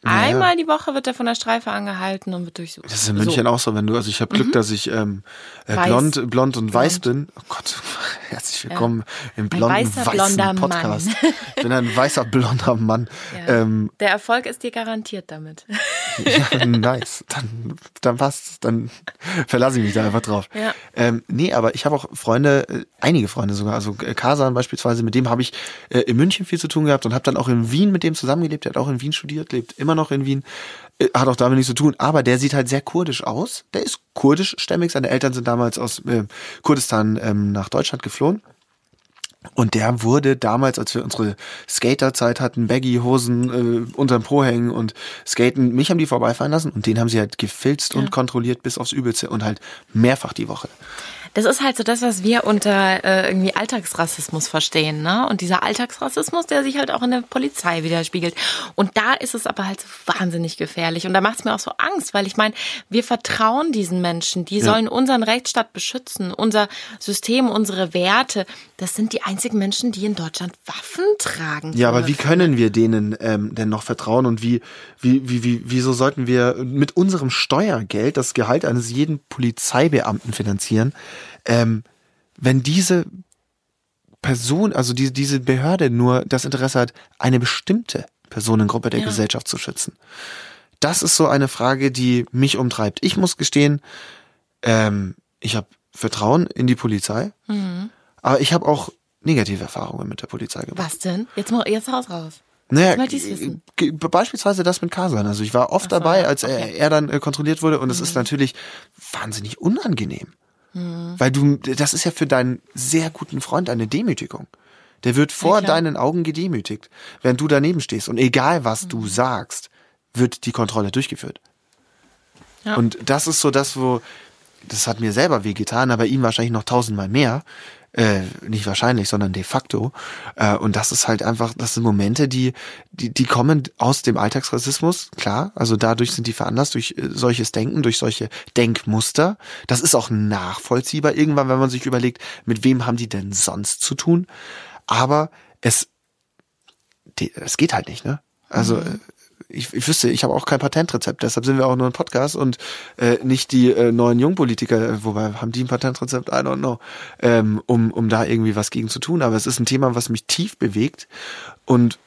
A: Naja.
B: Einmal die Woche wird er von der Streife angehalten und wird durchsucht.
A: Das ist in München
B: so.
A: auch so, wenn du, also ich habe Glück, dass ich ähm, äh, blond, blond und weiß bin. Oh Gott, herzlich willkommen im blonden,
B: weißer,
A: weißen
B: blonder
A: Podcast.
B: Mann.
A: Ich bin ein weißer, blonder Mann.
B: Ja.
A: Ähm,
B: Der Erfolg ist dir garantiert damit.
A: Ja, nice. Dann, dann passt's. Dann verlasse ich mich da einfach drauf.
B: Ja.
A: Ähm, nee, aber ich habe auch Freunde, äh, einige Freunde sogar, also äh, Kasan beispielsweise, mit dem habe ich äh, in München viel zu tun gehabt und habe dann auch in Wien mit dem zusammengelebt. Der hat auch in Wien studiert, lebt immer noch in Wien, äh, hat auch damit nichts zu tun, aber der sieht halt sehr kurdisch aus. Der ist kurdischstämmig. Seine Eltern sind damals aus äh, Kurdistan ähm, nach Deutschland geflohen. Und der wurde damals, als wir unsere Skaterzeit hatten, Baggy-Hosen äh, unterm Po hängen und skaten, mich haben die vorbeifahren lassen und den haben sie halt gefilzt und kontrolliert bis aufs Übelste und halt mehrfach die Woche.
B: Das ist halt so das, was wir unter äh, irgendwie Alltagsrassismus verstehen, ne? Und dieser Alltagsrassismus, der sich halt auch in der Polizei widerspiegelt. Und da ist es aber halt so wahnsinnig gefährlich. Und da macht es mir auch so Angst, weil ich meine, wir vertrauen diesen Menschen, die sollen unseren Rechtsstaat beschützen, unser System, unsere Werte. Das sind die einzigen Menschen, die in Deutschland Waffen tragen.
A: Ja, aber wie können wir denen ähm, denn noch vertrauen und wie, wie, wie, wie, wieso sollten wir mit unserem Steuergeld das Gehalt eines jeden Polizeibeamten finanzieren, ähm, wenn diese Person, also die, diese Behörde nur das Interesse hat, eine bestimmte Personengruppe der
B: Ja.
A: Gesellschaft zu schützen? Das ist so eine Frage, die mich umtreibt. Ich muss gestehen, ähm, ich habe Vertrauen in die Polizei, aber ich habe auch negative Erfahrungen mit der Polizei gemacht.
B: Was denn? Jetzt, mal- jetzt haus raus.
A: Naja, beispielsweise das mit Kasan. Also ich war oft
B: so,
A: dabei, als er,
B: okay. Mhm.
A: er dann äh, kontrolliert wurde und es ist natürlich wahnsinnig unangenehm. Weil du, das ist ja für deinen sehr guten Freund eine Demütigung. Der wird vor
B: klar.
A: deinen Augen gedemütigt, während du daneben stehst. Und egal was
B: Mhm.
A: du sagst, wird die Kontrolle durchgeführt.
B: Ja.
A: Und das ist so das, wo, das hat mir selber wehgetan, aber ihm wahrscheinlich noch tausendmal mehr. Äh, nicht wahrscheinlich, sondern de facto. Äh, und das ist halt einfach, das sind Momente, die, die, die kommen aus dem Alltagsrassismus, klar. Also dadurch sind die veranlasst, durch äh, solches Denken, durch solche Denkmuster. Das ist auch nachvollziehbar irgendwann, wenn man sich überlegt, mit wem haben die denn sonst zu tun. Aber es, es geht halt nicht, ne? Also, äh, ich, ich wüsste, ich habe auch kein Patentrezept, deshalb sind wir auch nur ein Podcast und äh, nicht die äh, neuen Jungpolitiker, äh, wobei haben die ein Patentrezept, I don't know, ähm, um, um da irgendwie was gegen zu tun. Aber es ist ein Thema, was mich tief bewegt und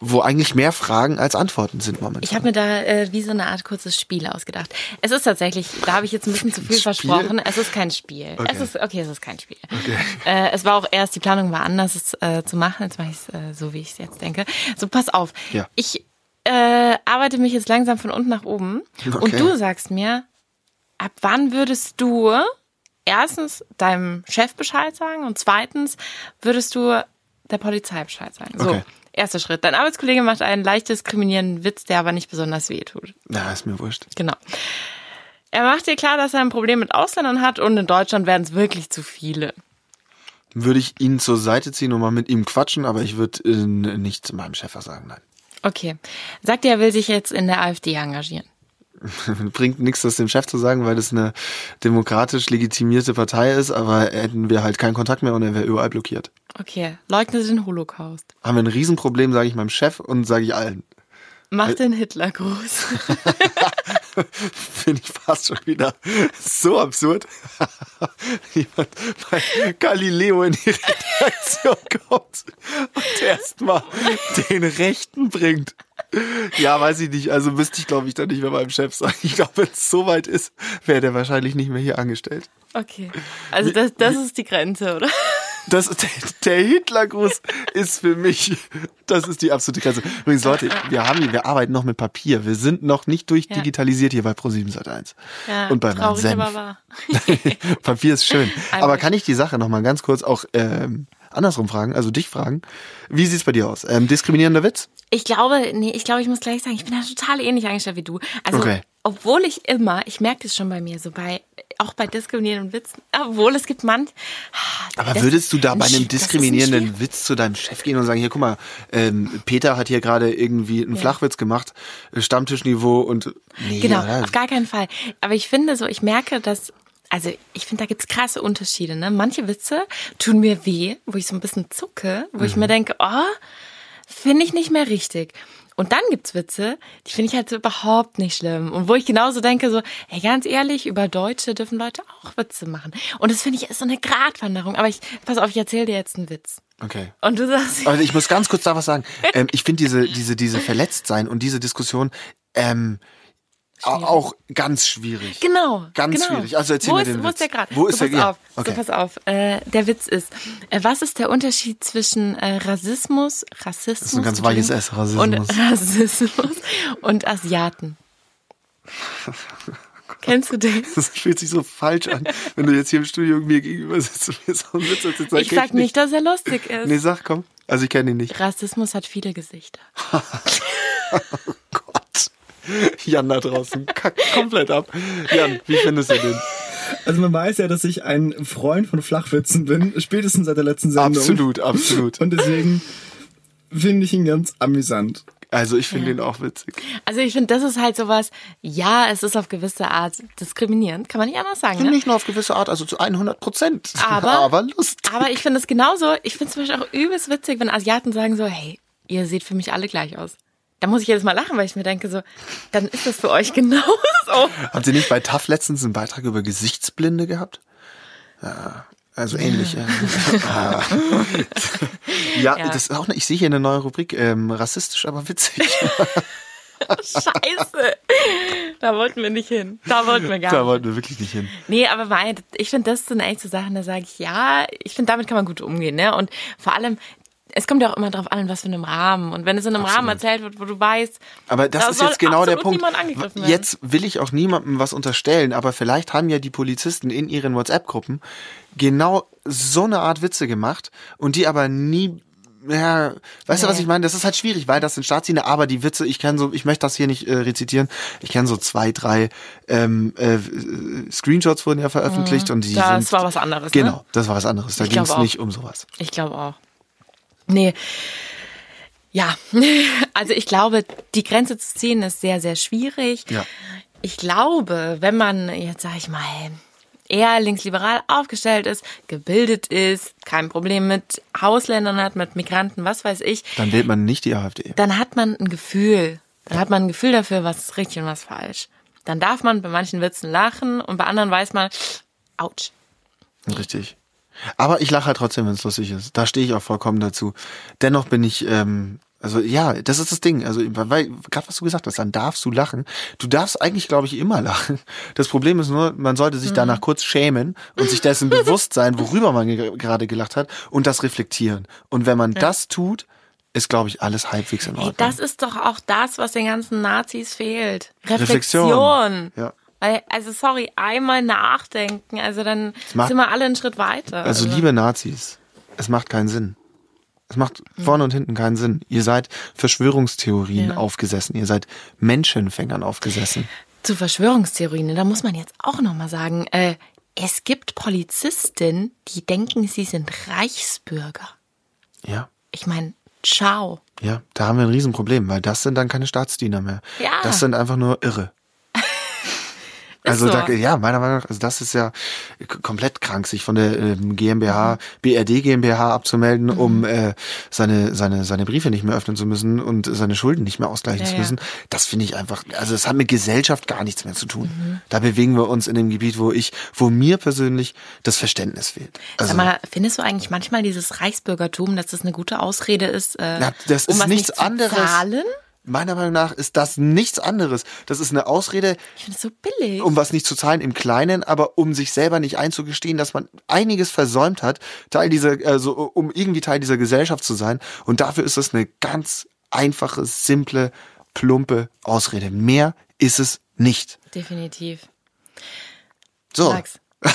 A: wo eigentlich mehr Fragen als Antworten sind momentan.
B: Ich habe mir da äh, wie so eine Art kurzes Spiel ausgedacht. Es ist tatsächlich, da habe ich jetzt ein bisschen zu viel
A: Spiel?
B: versprochen. Es ist kein Spiel.
A: Okay.
B: Es ist okay, es ist kein Spiel. Äh, es war auch erst die Planung war anders es äh, zu machen. Jetzt mache ich es äh, so, wie ich es jetzt denke. So pass auf.
A: Ja.
B: Ich äh, arbeite mich jetzt langsam von unten nach oben und
A: Okay.
B: du sagst mir, ab wann würdest du erstens deinem Chef Bescheid sagen und zweitens würdest du der Polizei Bescheid sagen. So.
A: Okay.
B: Erster Schritt. Dein Arbeitskollege macht einen leicht diskriminierenden Witz, der aber nicht besonders weh tut.
A: Na, ist mir wurscht.
B: Genau. Er macht dir klar, dass er ein Problem mit Ausländern hat und in Deutschland werden es wirklich zu viele.
A: Würde ich ihn zur Seite ziehen und mal mit ihm quatschen, aber ich würde äh, nicht meinem Chef was sagen, nein.
B: Okay. Sagt er, er will sich jetzt in der AfD engagieren.
A: Bringt nichts, das dem Chef zu sagen, weil das eine demokratisch legitimierte Partei ist, aber hätten wir halt keinen Kontakt mehr und er wäre überall blockiert.
B: Okay. Leugne den Holocaust.
A: Haben wir ein Riesenproblem, sage ich meinem Chef und sage ich allen.
B: Mach den Hitlergruß.
A: Finde ich fast schon wieder so absurd. Jemand bei Galileo in die Redaktion kommt und erstmal den Rechten bringt. Ja, weiß ich nicht. Also müsste ich, glaube ich, dann nicht mehr meinem Chef sagen. Ich glaube, wenn es so weit ist, wäre der wahrscheinlich nicht mehr hier angestellt.
B: Okay. Also das, das ist die Grenze, oder?
A: Das, der, der Hitlergruß ist für mich, das ist die absolute Grenze. Übrigens, Leute, wir haben, wir arbeiten noch mit Papier. Wir sind noch nicht durchdigitalisiert hier bei Pro7 Sat1.
B: Ja,
A: Und bei
B: traurig,
A: Senf.
B: aber wahr.
A: Papier ist schön. Aber kann ich die Sache noch mal ganz kurz auch ähm, andersrum fragen, also dich fragen? Wie sieht's bei dir aus? Ähm, diskriminierender Witz?
B: Ich glaube, nee, ich glaube, ich muss gleich sagen, ich bin da total ähnlich eingestellt wie du. Also,
A: Okay.
B: obwohl ich immer, ich merke das schon bei mir, so bei auch bei diskriminierenden Witzen, obwohl es gibt manch.
A: Aber
B: Das-
A: würdest du da bei einem
B: ein
A: diskriminierenden
B: schwierig-
A: Witz zu deinem Chef gehen und sagen, hier guck mal, ähm, Peter hat hier gerade irgendwie einen Flachwitz gemacht, äh, Stammtischniveau und nee,
B: Genau,
A: oder?
B: auf gar keinen Fall. Aber ich finde so, ich merke, dass, also ich finde, da gibt's krasse Unterschiede. Ne? Manche Witze tun mir weh, wo ich so ein bisschen zucke, wo
A: Mhm.
B: ich mir denke, oh, finde ich nicht mehr richtig. Und dann gibt's Witze, die finde ich halt so überhaupt nicht schlimm. Und wo ich genauso denke, so, hey, ganz ehrlich, über Deutsche dürfen Leute auch Witze machen. Und das finde ich ist so eine Gratwanderung. Aber ich, pass auf, ich erzähle dir jetzt einen Witz.
A: Okay.
B: Und du sagst,
A: Aber ich muss ganz kurz da was sagen. Ähm, ich finde diese, diese, diese Verletztsein und diese Diskussion ähm, au- auch ganz schwierig.
B: Genau.
A: Ganz
B: genau.
A: schwierig. Also erzähl
B: wo
A: mir
B: ist,
A: den
B: Wo
A: Witz.
B: ist der Grad?
A: Wo ist
B: so,
A: der-
B: auf.
A: okay.
B: So, pass auf. Äh, der Witz ist, äh, was ist der Unterschied zwischen äh, Rassismus, Rassismus
A: Das ist ein ganz weiches S, Rassismus.
B: und Rassismus und Asiaten? Kennst du den?
A: Das fühlt sich so falsch an, wenn du jetzt hier im Studio mir gegenüber sitzt und mir so einen Witz erzählst.
B: Ich sag nicht, dass er lustig ist.
A: Nee, sag, komm. Also ich kenne ihn nicht.
B: Rassismus hat viele Gesichter.
A: Gott. Jan da draußen kackt komplett ab. Jan, wie findest du den?
C: Also man weiß ja, dass ich ein Freund von Flachwitzen bin, spätestens seit der letzten Sendung.
A: Absolut, absolut.
C: Und deswegen finde ich ihn ganz amüsant.
A: Also ich finde ihn auch witzig.
B: Also ich finde, das ist halt sowas, ja, es ist auf gewisse Art diskriminierend, kann man nicht anders sagen. Ne?
A: Nicht nur auf gewisse Art, also zu 100 Prozent.
B: Aber,
A: aber lustig.
B: Aber ich finde es genauso. Ich finde es zum Beispiel auch übelst witzig, wenn Asiaten sagen so, hey, ihr seht für mich alle gleich aus. Da muss ich jedes Mal lachen, weil ich mir denke so, dann ist das für euch genauso.
A: Habt ihr nicht bei TAF letztens einen Beitrag über Gesichtsblinde gehabt? Ja, also ähnlich. Ja, ja,
B: Ja.
A: das ist auch eine, ich sehe hier eine neue Rubrik, ähm, rassistisch, aber witzig.
B: Scheiße. Da wollten wir nicht hin. Da wollten wir gar
A: da
B: nicht.
A: wollten wir wirklich nicht hin.
B: Nee, aber mein, ich finde, das sind echt so Sachen, da sage ich, ja, ich finde, damit kann man gut umgehen. Ne? Und vor allem, es kommt ja auch immer drauf an, was für einem Rahmen. Und wenn es in einem Rahmen erzählt wird, wo du weißt,
A: Aber das
B: da
A: ist jetzt genau der
B: absolut
A: Punkt. Jetzt will ich auch niemandem was unterstellen, aber vielleicht haben ja die Polizisten in ihren WhatsApp-Gruppen genau so eine Art Witze gemacht und die aber nie ja, weißt du, was
B: Nee.
A: ich meine? Das ist halt schwierig, weil das sind Staatsdienste, aber die Witze, ich kann so, ich möchte das hier nicht äh, rezitieren, ich kenne so zwei, drei ähm, äh, äh, Screenshots wurden ja veröffentlicht und die
B: Mhm. das
A: sind,
B: war was anderes.
A: Genau,
B: Ne?
A: das war was anderes. Da ging es nicht um sowas.
B: Ich glaube auch. Nee. Ja, also ich glaube, die Grenze zu ziehen ist sehr, sehr schwierig.
A: Ja.
B: Ich glaube, wenn man jetzt, sag ich mal, eher linksliberal aufgestellt ist, gebildet ist, kein Problem mit Ausländern hat, mit Migranten, was weiß ich,
A: Dann wählt man nicht die AfD.
B: dann hat man ein Gefühl. Dann hat man ein Gefühl dafür, was ist richtig und was falsch. Dann darf man bei manchen Witzen lachen und bei anderen weiß man, ouch.
A: Richtig. Aber ich lache halt trotzdem, wenn es lustig ist. Da stehe ich auch vollkommen dazu. Dennoch bin ich, ähm, also ja, das ist das Ding. Also, weil, gerade was du gesagt hast, dann darfst du lachen. Du darfst eigentlich, glaube ich, immer lachen. Das Problem ist nur, man sollte sich danach kurz schämen und sich dessen bewusst sein, worüber man ge gerade gelacht hat und das reflektieren. Und wenn man das tut, ist, glaube ich, alles halbwegs in
B: Ey,
A: Ordnung.
B: das ist doch auch das, was den ganzen Nazis fehlt.
A: Reflexion.
B: Reflexion.
A: Ja.
B: Also sorry, einmal nachdenken, also dann
A: macht-
B: sind wir alle einen Schritt weiter.
A: Also liebe Nazis, es macht keinen Sinn. Es macht vorne und hinten keinen Sinn. Ihr seid Verschwörungstheorien
B: Ja.
A: aufgesessen. Ihr seid Menschenfängern aufgesessen.
B: Zu Verschwörungstheorien, da muss man jetzt auch nochmal sagen, äh, es gibt Polizisten, die denken, sie sind Reichsbürger.
A: Ja.
B: Ich meine, ciao.
A: Ja, da haben wir ein Riesenproblem, weil das sind dann keine Staatsdiener mehr.
B: Ja.
A: Das sind einfach nur Irre. Also
B: so.
A: da, ja, meiner Meinung nach, also das ist ja komplett krank, sich von der ähm, GmbH, BRD GmbH abzumelden,
B: Mhm.
A: um äh, seine seine seine Briefe nicht mehr öffnen zu müssen und seine Schulden nicht mehr ausgleichen
B: Ja,
A: zu
B: ja.
A: müssen. Das finde ich einfach, also es hat mit Gesellschaft gar nichts mehr zu tun.
B: Mhm.
A: Da bewegen wir uns in dem Gebiet, wo ich, wo mir persönlich das Verständnis fehlt. Also
B: Sag mal, findest du eigentlich manchmal dieses Reichsbürgertum, dass das eine gute Ausrede ist, äh,
A: Na, das
B: um
A: ist
B: was
A: nichts
B: nicht zu
A: anderes.
B: zahlen?
A: Meiner Meinung nach ist das nichts anderes. Das ist eine Ausrede,
B: Ich finde es so billig.
A: um was nicht zu zahlen im Kleinen, aber um sich selber nicht einzugestehen, dass man einiges versäumt hat, Teil dieser, also um irgendwie Teil dieser Gesellschaft zu sein. Und dafür ist es eine ganz einfache, simple, plumpe Ausrede. Mehr ist es nicht.
B: Definitiv.
A: So,
B: Max.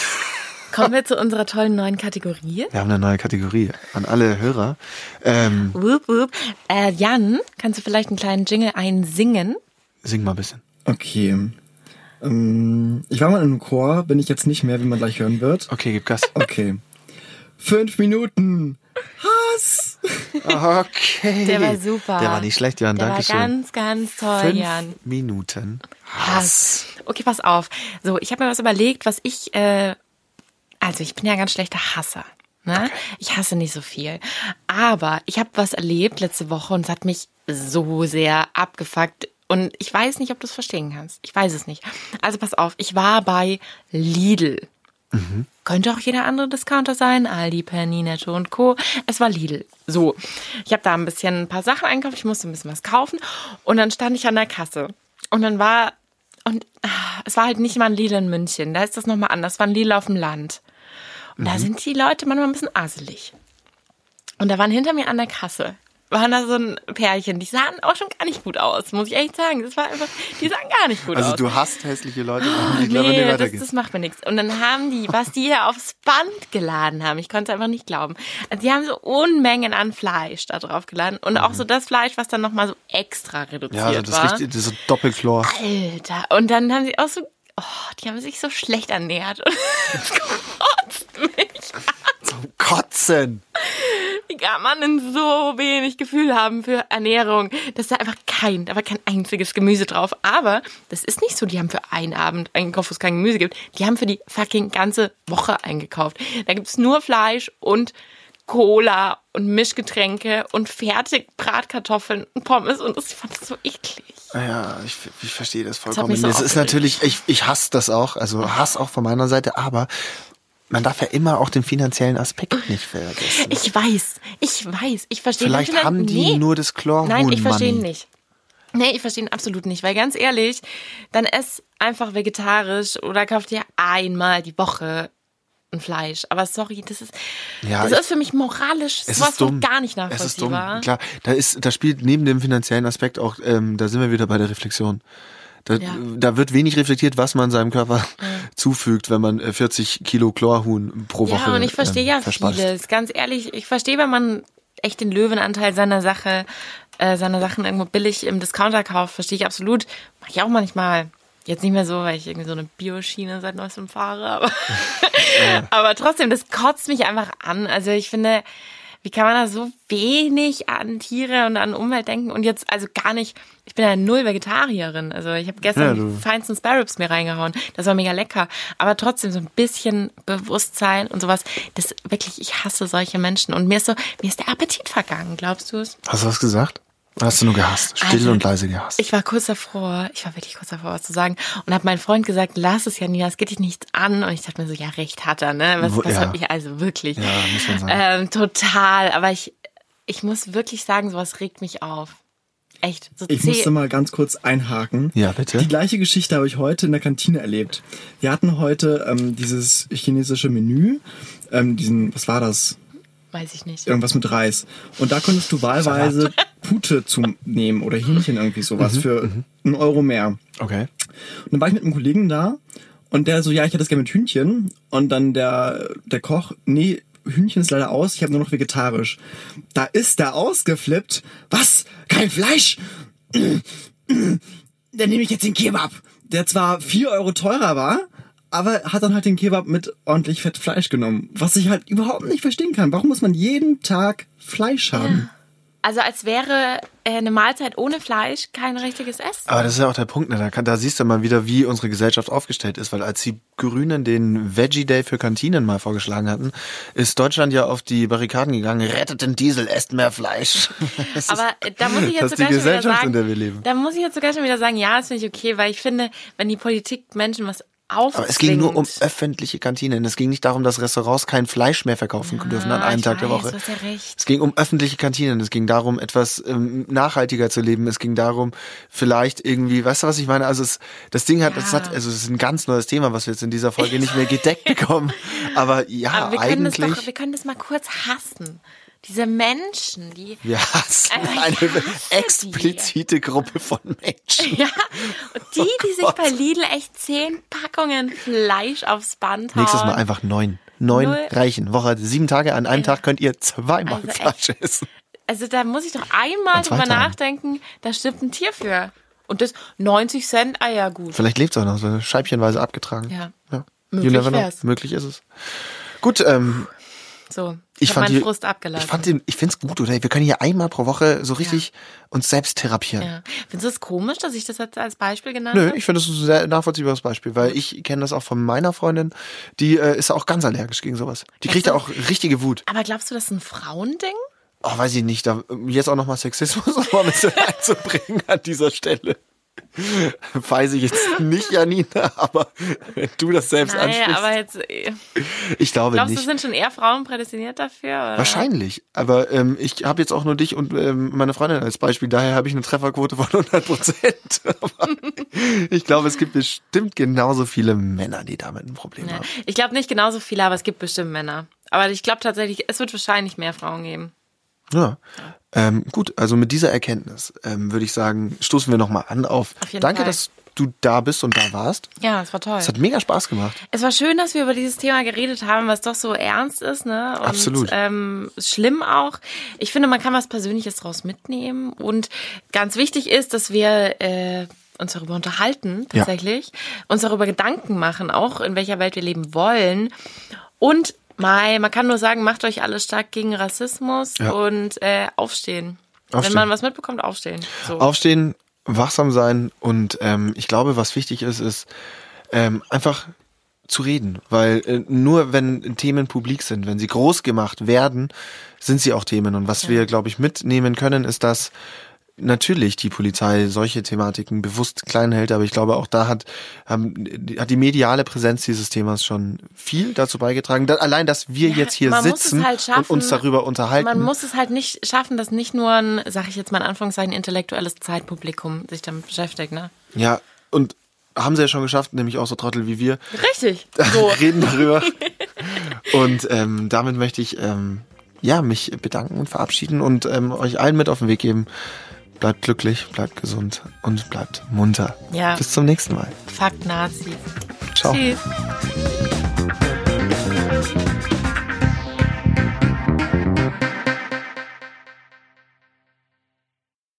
B: Kommen wir zu unserer tollen neuen Kategorie.
A: wir haben eine neue Kategorie an alle Hörer. Ähm,
B: Wup, wup. Äh, Jan, kannst du vielleicht einen kleinen Jingle einsingen?
A: sing mal ein bisschen.
C: Okay. Ähm, ich war mal in einem Chor, bin ich jetzt nicht mehr, wie man gleich hören wird.
A: Okay, gib Gas.
C: Okay. Fünf Minuten. Hass.
A: Okay.
B: Der war super.
A: Der war nicht schlecht, Jan.
B: Der
A: Dankeschön.
B: war ganz, ganz toll,
A: Fünf
B: Jan.
A: Minuten.
B: Hass. Okay, pass auf. So, ich habe mir was überlegt, was ich, äh, also ich bin ja ganz schlechter Hasser. Ne? Ich hasse nicht so viel. Aber ich habe was erlebt letzte Woche und es hat mich so sehr abgefuckt. Und ich weiß nicht, ob du es verstehen kannst. Ich weiß es nicht. Also pass auf, ich war bei Lidl. Könnte auch jeder andere Discounter sein, Aldi, Penny, Netto und Co. Es war Lidl. So, ich habe da ein bisschen ein paar Sachen einkauft, ich musste ein bisschen was kaufen und dann stand ich an der Kasse und dann war und ah, es war halt nicht mal ein Lidl in München, da ist das nochmal anders, es war ein Lidl auf dem Land. Und da sind die Leute manchmal ein bisschen aselig. Und da waren hinter mir an der Kasse waren da so ein Pärchen, die sahen auch schon gar nicht gut aus, muss ich echt sagen. Das war einfach, die sahen gar nicht gut
A: Also
B: aus.
A: du hast hässliche Leute, die ich glaube,
B: Nee,
A: nicht
B: das,
A: weitergeht.
B: das macht mir nichts. Und dann haben die, was die hier aufs Band geladen haben, ich konnte es einfach nicht glauben. Also die haben so Unmengen an Fleisch da drauf geladen und auch so das Fleisch, was dann nochmal so extra reduziert
A: Mhm. ja, also das
B: war.
A: richtig, das so Doppelchlor.
B: Alter. Und dann haben sie auch so, oh, die haben sich so schlecht ernährt. Und das kotzt mich an.
A: Zum Kotzen.
B: Wie kann man denn so wenig Gefühl haben für Ernährung? Das ist da einfach kein, da war kein einziges Gemüse drauf. Aber das ist nicht so, die haben für einen Abend eingekauft, wo es kein Gemüse gibt. Die haben für die fucking ganze Woche eingekauft. Da gibt's nur Fleisch und Cola und Mischgetränke und fertig Bratkartoffeln und Pommes und das, ich fand das so eklig.
A: Ja, ich, ich verstehe das vollkommen.
B: mich so
A: das ist natürlich, ich, ich hasse das auch, also Hass auch von meiner Seite, aber man darf ja immer auch den finanziellen Aspekt nicht vergessen.
B: Ich weiß, ich weiß, ich verstehe
A: Vielleicht
B: den
A: haben die
B: nee.
A: nur das Chlorhuhn
B: Nein, ich verstehe ihn nicht. Nee, ich verstehe ihn absolut nicht, weil ganz ehrlich, dann ess einfach vegetarisch oder kauf dir einmal die Woche ein Fleisch. Aber sorry, das ist,
A: Ja,
B: das
A: ich-
B: ist für mich moralisch
A: Es
B: sowas
A: ist dumm.
B: gar nicht
A: Es ist dumm.
B: nachvollziehbar.
A: Klar, da ist, da spielt neben dem finanziellen Aspekt auch, ähm, da sind wir wieder bei der Reflexion. Da,
B: Ja.
A: da wird wenig reflektiert, was man seinem Körper zufügt, wenn man äh, 40 Kilo Chlorhuhn pro Woche
B: Ja, und ich verstehe
A: ähm,
B: ja
A: verspeist.
B: vieles. Ganz ehrlich, ich verstehe, wenn man echt den Löwenanteil seiner Sache, äh, seiner Sachen irgendwo billig im Discounter kauft, verstehe ich absolut. Mache ich auch manchmal. Jetzt nicht mehr so, weil ich irgendwie so eine Bioschiene seit neuestem fahre, aber, aber trotzdem, das kotzt mich einfach an. Also ich finde, wie kann man da so wenig an Tiere und an Umwelt denken und jetzt also gar nicht, ich bin ja null Vegetarierin. Also ich habe gestern
A: Ja,
B: die feinsten Spare Ribs mir reingehauen. Das war mega lecker. Aber trotzdem so ein bisschen Bewusstsein und sowas. Das wirklich, ich hasse solche Menschen. Und mir ist so, mir ist der Appetit vergangen, glaubst du es?
A: Hast du was gesagt? Hast du nur gehasst? Still
B: Also,
A: und leise gehasst.
B: Ich war kurz davor, ich war wirklich kurz davor, was zu sagen. Und habe meinen Freund gesagt, lass es ja nie, es geht dich nichts an. Und ich dachte mir so, ja, recht hat er, ne? Was, was
A: ja.
B: hab ich, also wirklich.
A: Ja, muss man sagen.
B: Ähm, total. Aber ich, ich muss wirklich sagen, sowas regt mich auf. Echt. So
C: Ich musste mal ganz kurz einhaken.
A: Ja, bitte.
C: Die gleiche Geschichte habe ich heute in der Kantine erlebt. Wir hatten heute ähm, dieses chinesische Menü, ähm, diesen, was war das?
B: Weiß ich nicht.
C: Irgendwas mit Reis. Und da konntest du wahlweise Pute zu nehmen oder Hähnchen irgendwie sowas
A: Mhm,
C: für einen Euro mehr.
A: Okay.
C: Und dann war ich mit einem Kollegen da und der so, ja, ich hätte das gerne mit Hühnchen. Und dann der, der Koch, nee, Hühnchen ist leider aus, ich habe nur noch vegetarisch. Da ist der ausgeflippt. Was? Kein Fleisch? Dann nehme ich jetzt den Kebab. Der zwar vier Euro teurer war, aber hat dann halt den Kebab mit ordentlich Fett Fleisch genommen. Was ich halt überhaupt nicht verstehen kann. Warum muss man jeden Tag Fleisch haben?
B: Also als wäre äh, eine Mahlzeit ohne Fleisch kein richtiges Essen.
A: Aber das ist ja auch der Punkt, ne? da, kann, da siehst du mal wieder, wie unsere Gesellschaft aufgestellt ist, weil als die Grünen den Veggie Day für Kantinen mal vorgeschlagen hatten, ist Deutschland ja auf die Barrikaden gegangen, rettet den Diesel, esst mehr Fleisch. Das ist-
B: Aber äh, da muss ich jetzt
A: das ist die
B: sogar schon wieder
A: Gesellschaft,
B: sagen,
A: in der wir leben.
B: da muss ich jetzt sogar schon wieder sagen, ja, das finde ich okay, weil ich finde, wenn die Politik Menschen was aufzwingt.
A: Aber es ging nur um öffentliche Kantinen. Es ging nicht darum, dass Restaurants kein Fleisch mehr verkaufen dürfen an einem Tag der
B: weiß,
A: Woche.
B: Du hast ja recht.
A: Es ging um öffentliche Kantinen. Es ging darum, etwas ähm, nachhaltiger zu leben. Es ging darum, vielleicht irgendwie, weißt du, was ich meine? Also es, das Ding hat, es
B: Ja.
A: hat, also es ist ein ganz neues Thema, was wir jetzt in dieser Folge nicht mehr gedeckt bekommen. Aber ja,
B: Aber wir können das
A: eigentlich.
B: doch, wir können das mal kurz hassen. Diese Menschen, die
A: wir hassen
B: ich
A: eine
B: hasse die.
A: explizite Gruppe von Menschen.
B: Ja, und die, die sich bei Lidl echt zehn Packungen Fleisch aufs Band hauen.
A: Nächstes Mal einfach neun. Neun
B: Null.
A: reichen. Woche sieben Tage. An einem Tag könnt ihr zweimal
B: Also
A: Fleisch essen.
B: Also da muss ich doch einmal drüber
A: Tagen.
B: nachdenken, da stirbt ein Tier für. Und das 90 Cent, ah ja, gut.
A: Vielleicht lebt es auch noch, so scheibchenweise abgetragen.
B: Ja.
A: ja.
B: Möglich.
A: Möglich ist es. Gut, ähm,
B: So,
A: ich fand
B: meinen
A: die,
B: Frust abgelassen.
A: Ich fand den, ich find's gut, oder? Wir können hier einmal pro Woche so richtig uns selbst therapieren.
B: ja. Findest du es komisch, dass ich das jetzt als Beispiel genannt
A: Nö,
B: habe?
A: ich finde das ein sehr nachvollziehbares Beispiel, weil ich kenne das auch von meiner Freundin, die äh, ist auch ganz allergisch gegen sowas. Die kriegt ja auch richtige Wut.
B: Aber glaubst du, das ist ein Frauending?
A: Oh, weiß ich nicht, da jetzt auch nochmal Sexismus mal ein bisschen einzubringen an dieser Stelle. Weiß ich jetzt nicht, Janina, aber wenn du das selbst
B: Nein,
A: ansprichst,
B: aber jetzt, äh,
A: ich glaube
B: glaubst du,
A: nicht.
B: sind schon eher Frauen prädestiniert dafür? Oder?
A: Wahrscheinlich, aber ähm, ich habe jetzt auch nur dich und ähm, meine Freundin als Beispiel, daher habe ich eine Trefferquote von 100 Prozent. ich glaube, es gibt bestimmt genauso viele Männer, die damit ein Problem
B: Ja.
A: haben.
B: Ich glaube nicht genauso viele, aber es gibt bestimmt Männer. Aber ich glaube tatsächlich, es wird wahrscheinlich mehr Frauen geben.
A: Ja. Ähm, gut, also mit dieser Erkenntnis ähm, würde ich sagen, stoßen wir nochmal an auf.
B: Auf jeden
A: Danke,
B: Fall.
A: dass du da bist und da warst.
B: Ja, es war toll.
A: Es hat mega Spaß gemacht.
B: Es war schön, dass wir über dieses Thema geredet haben, was doch so ernst ist, ne? Und,
A: Absolut.
B: Ähm, schlimm auch. Ich finde, man kann was Persönliches draus mitnehmen. Und ganz wichtig ist, dass wir äh, uns darüber unterhalten,
A: Ja.
B: tatsächlich. Uns darüber Gedanken machen, auch in welcher Welt wir leben wollen. Und Mai, man kann nur sagen, macht euch alle stark gegen Rassismus
A: Ja.
B: und äh, aufstehen.
A: Aufstehen.
B: Wenn man was mitbekommt, aufstehen. So.
A: Aufstehen, wachsam sein und ähm, ich glaube, was wichtig ist, ist ähm, einfach zu reden, weil äh, nur wenn Themen publik sind, wenn sie groß gemacht werden, sind sie auch Themen und was wir, glaube ich, mitnehmen können, ist, dass natürlich die Polizei solche Thematiken bewusst klein hält, aber ich glaube auch da hat, haben, hat die mediale Präsenz dieses Themas schon viel dazu beigetragen. Da, allein, dass wir
B: Ja,
A: jetzt hier sitzen
B: halt schaffen,
A: und uns darüber unterhalten.
B: Man muss es halt nicht schaffen, dass nicht nur ein, sag ich jetzt mal in Anführungszeichen, intellektuelles Zeitpublikum sich damit beschäftigt, ne?
A: ja, und haben sie ja schon geschafft, nämlich auch so Trottel wie wir.
B: Richtig. So.
A: reden darüber. und ähm, damit möchte ich ähm, ja, mich bedanken und verabschieden und ähm, euch allen mit auf den Weg geben. Bleibt glücklich, bleibt gesund und bleibt munter.
B: Ja.
A: Bis zum nächsten Mal.
B: Fuck Nazis.
A: Ciao.
B: Tschüss.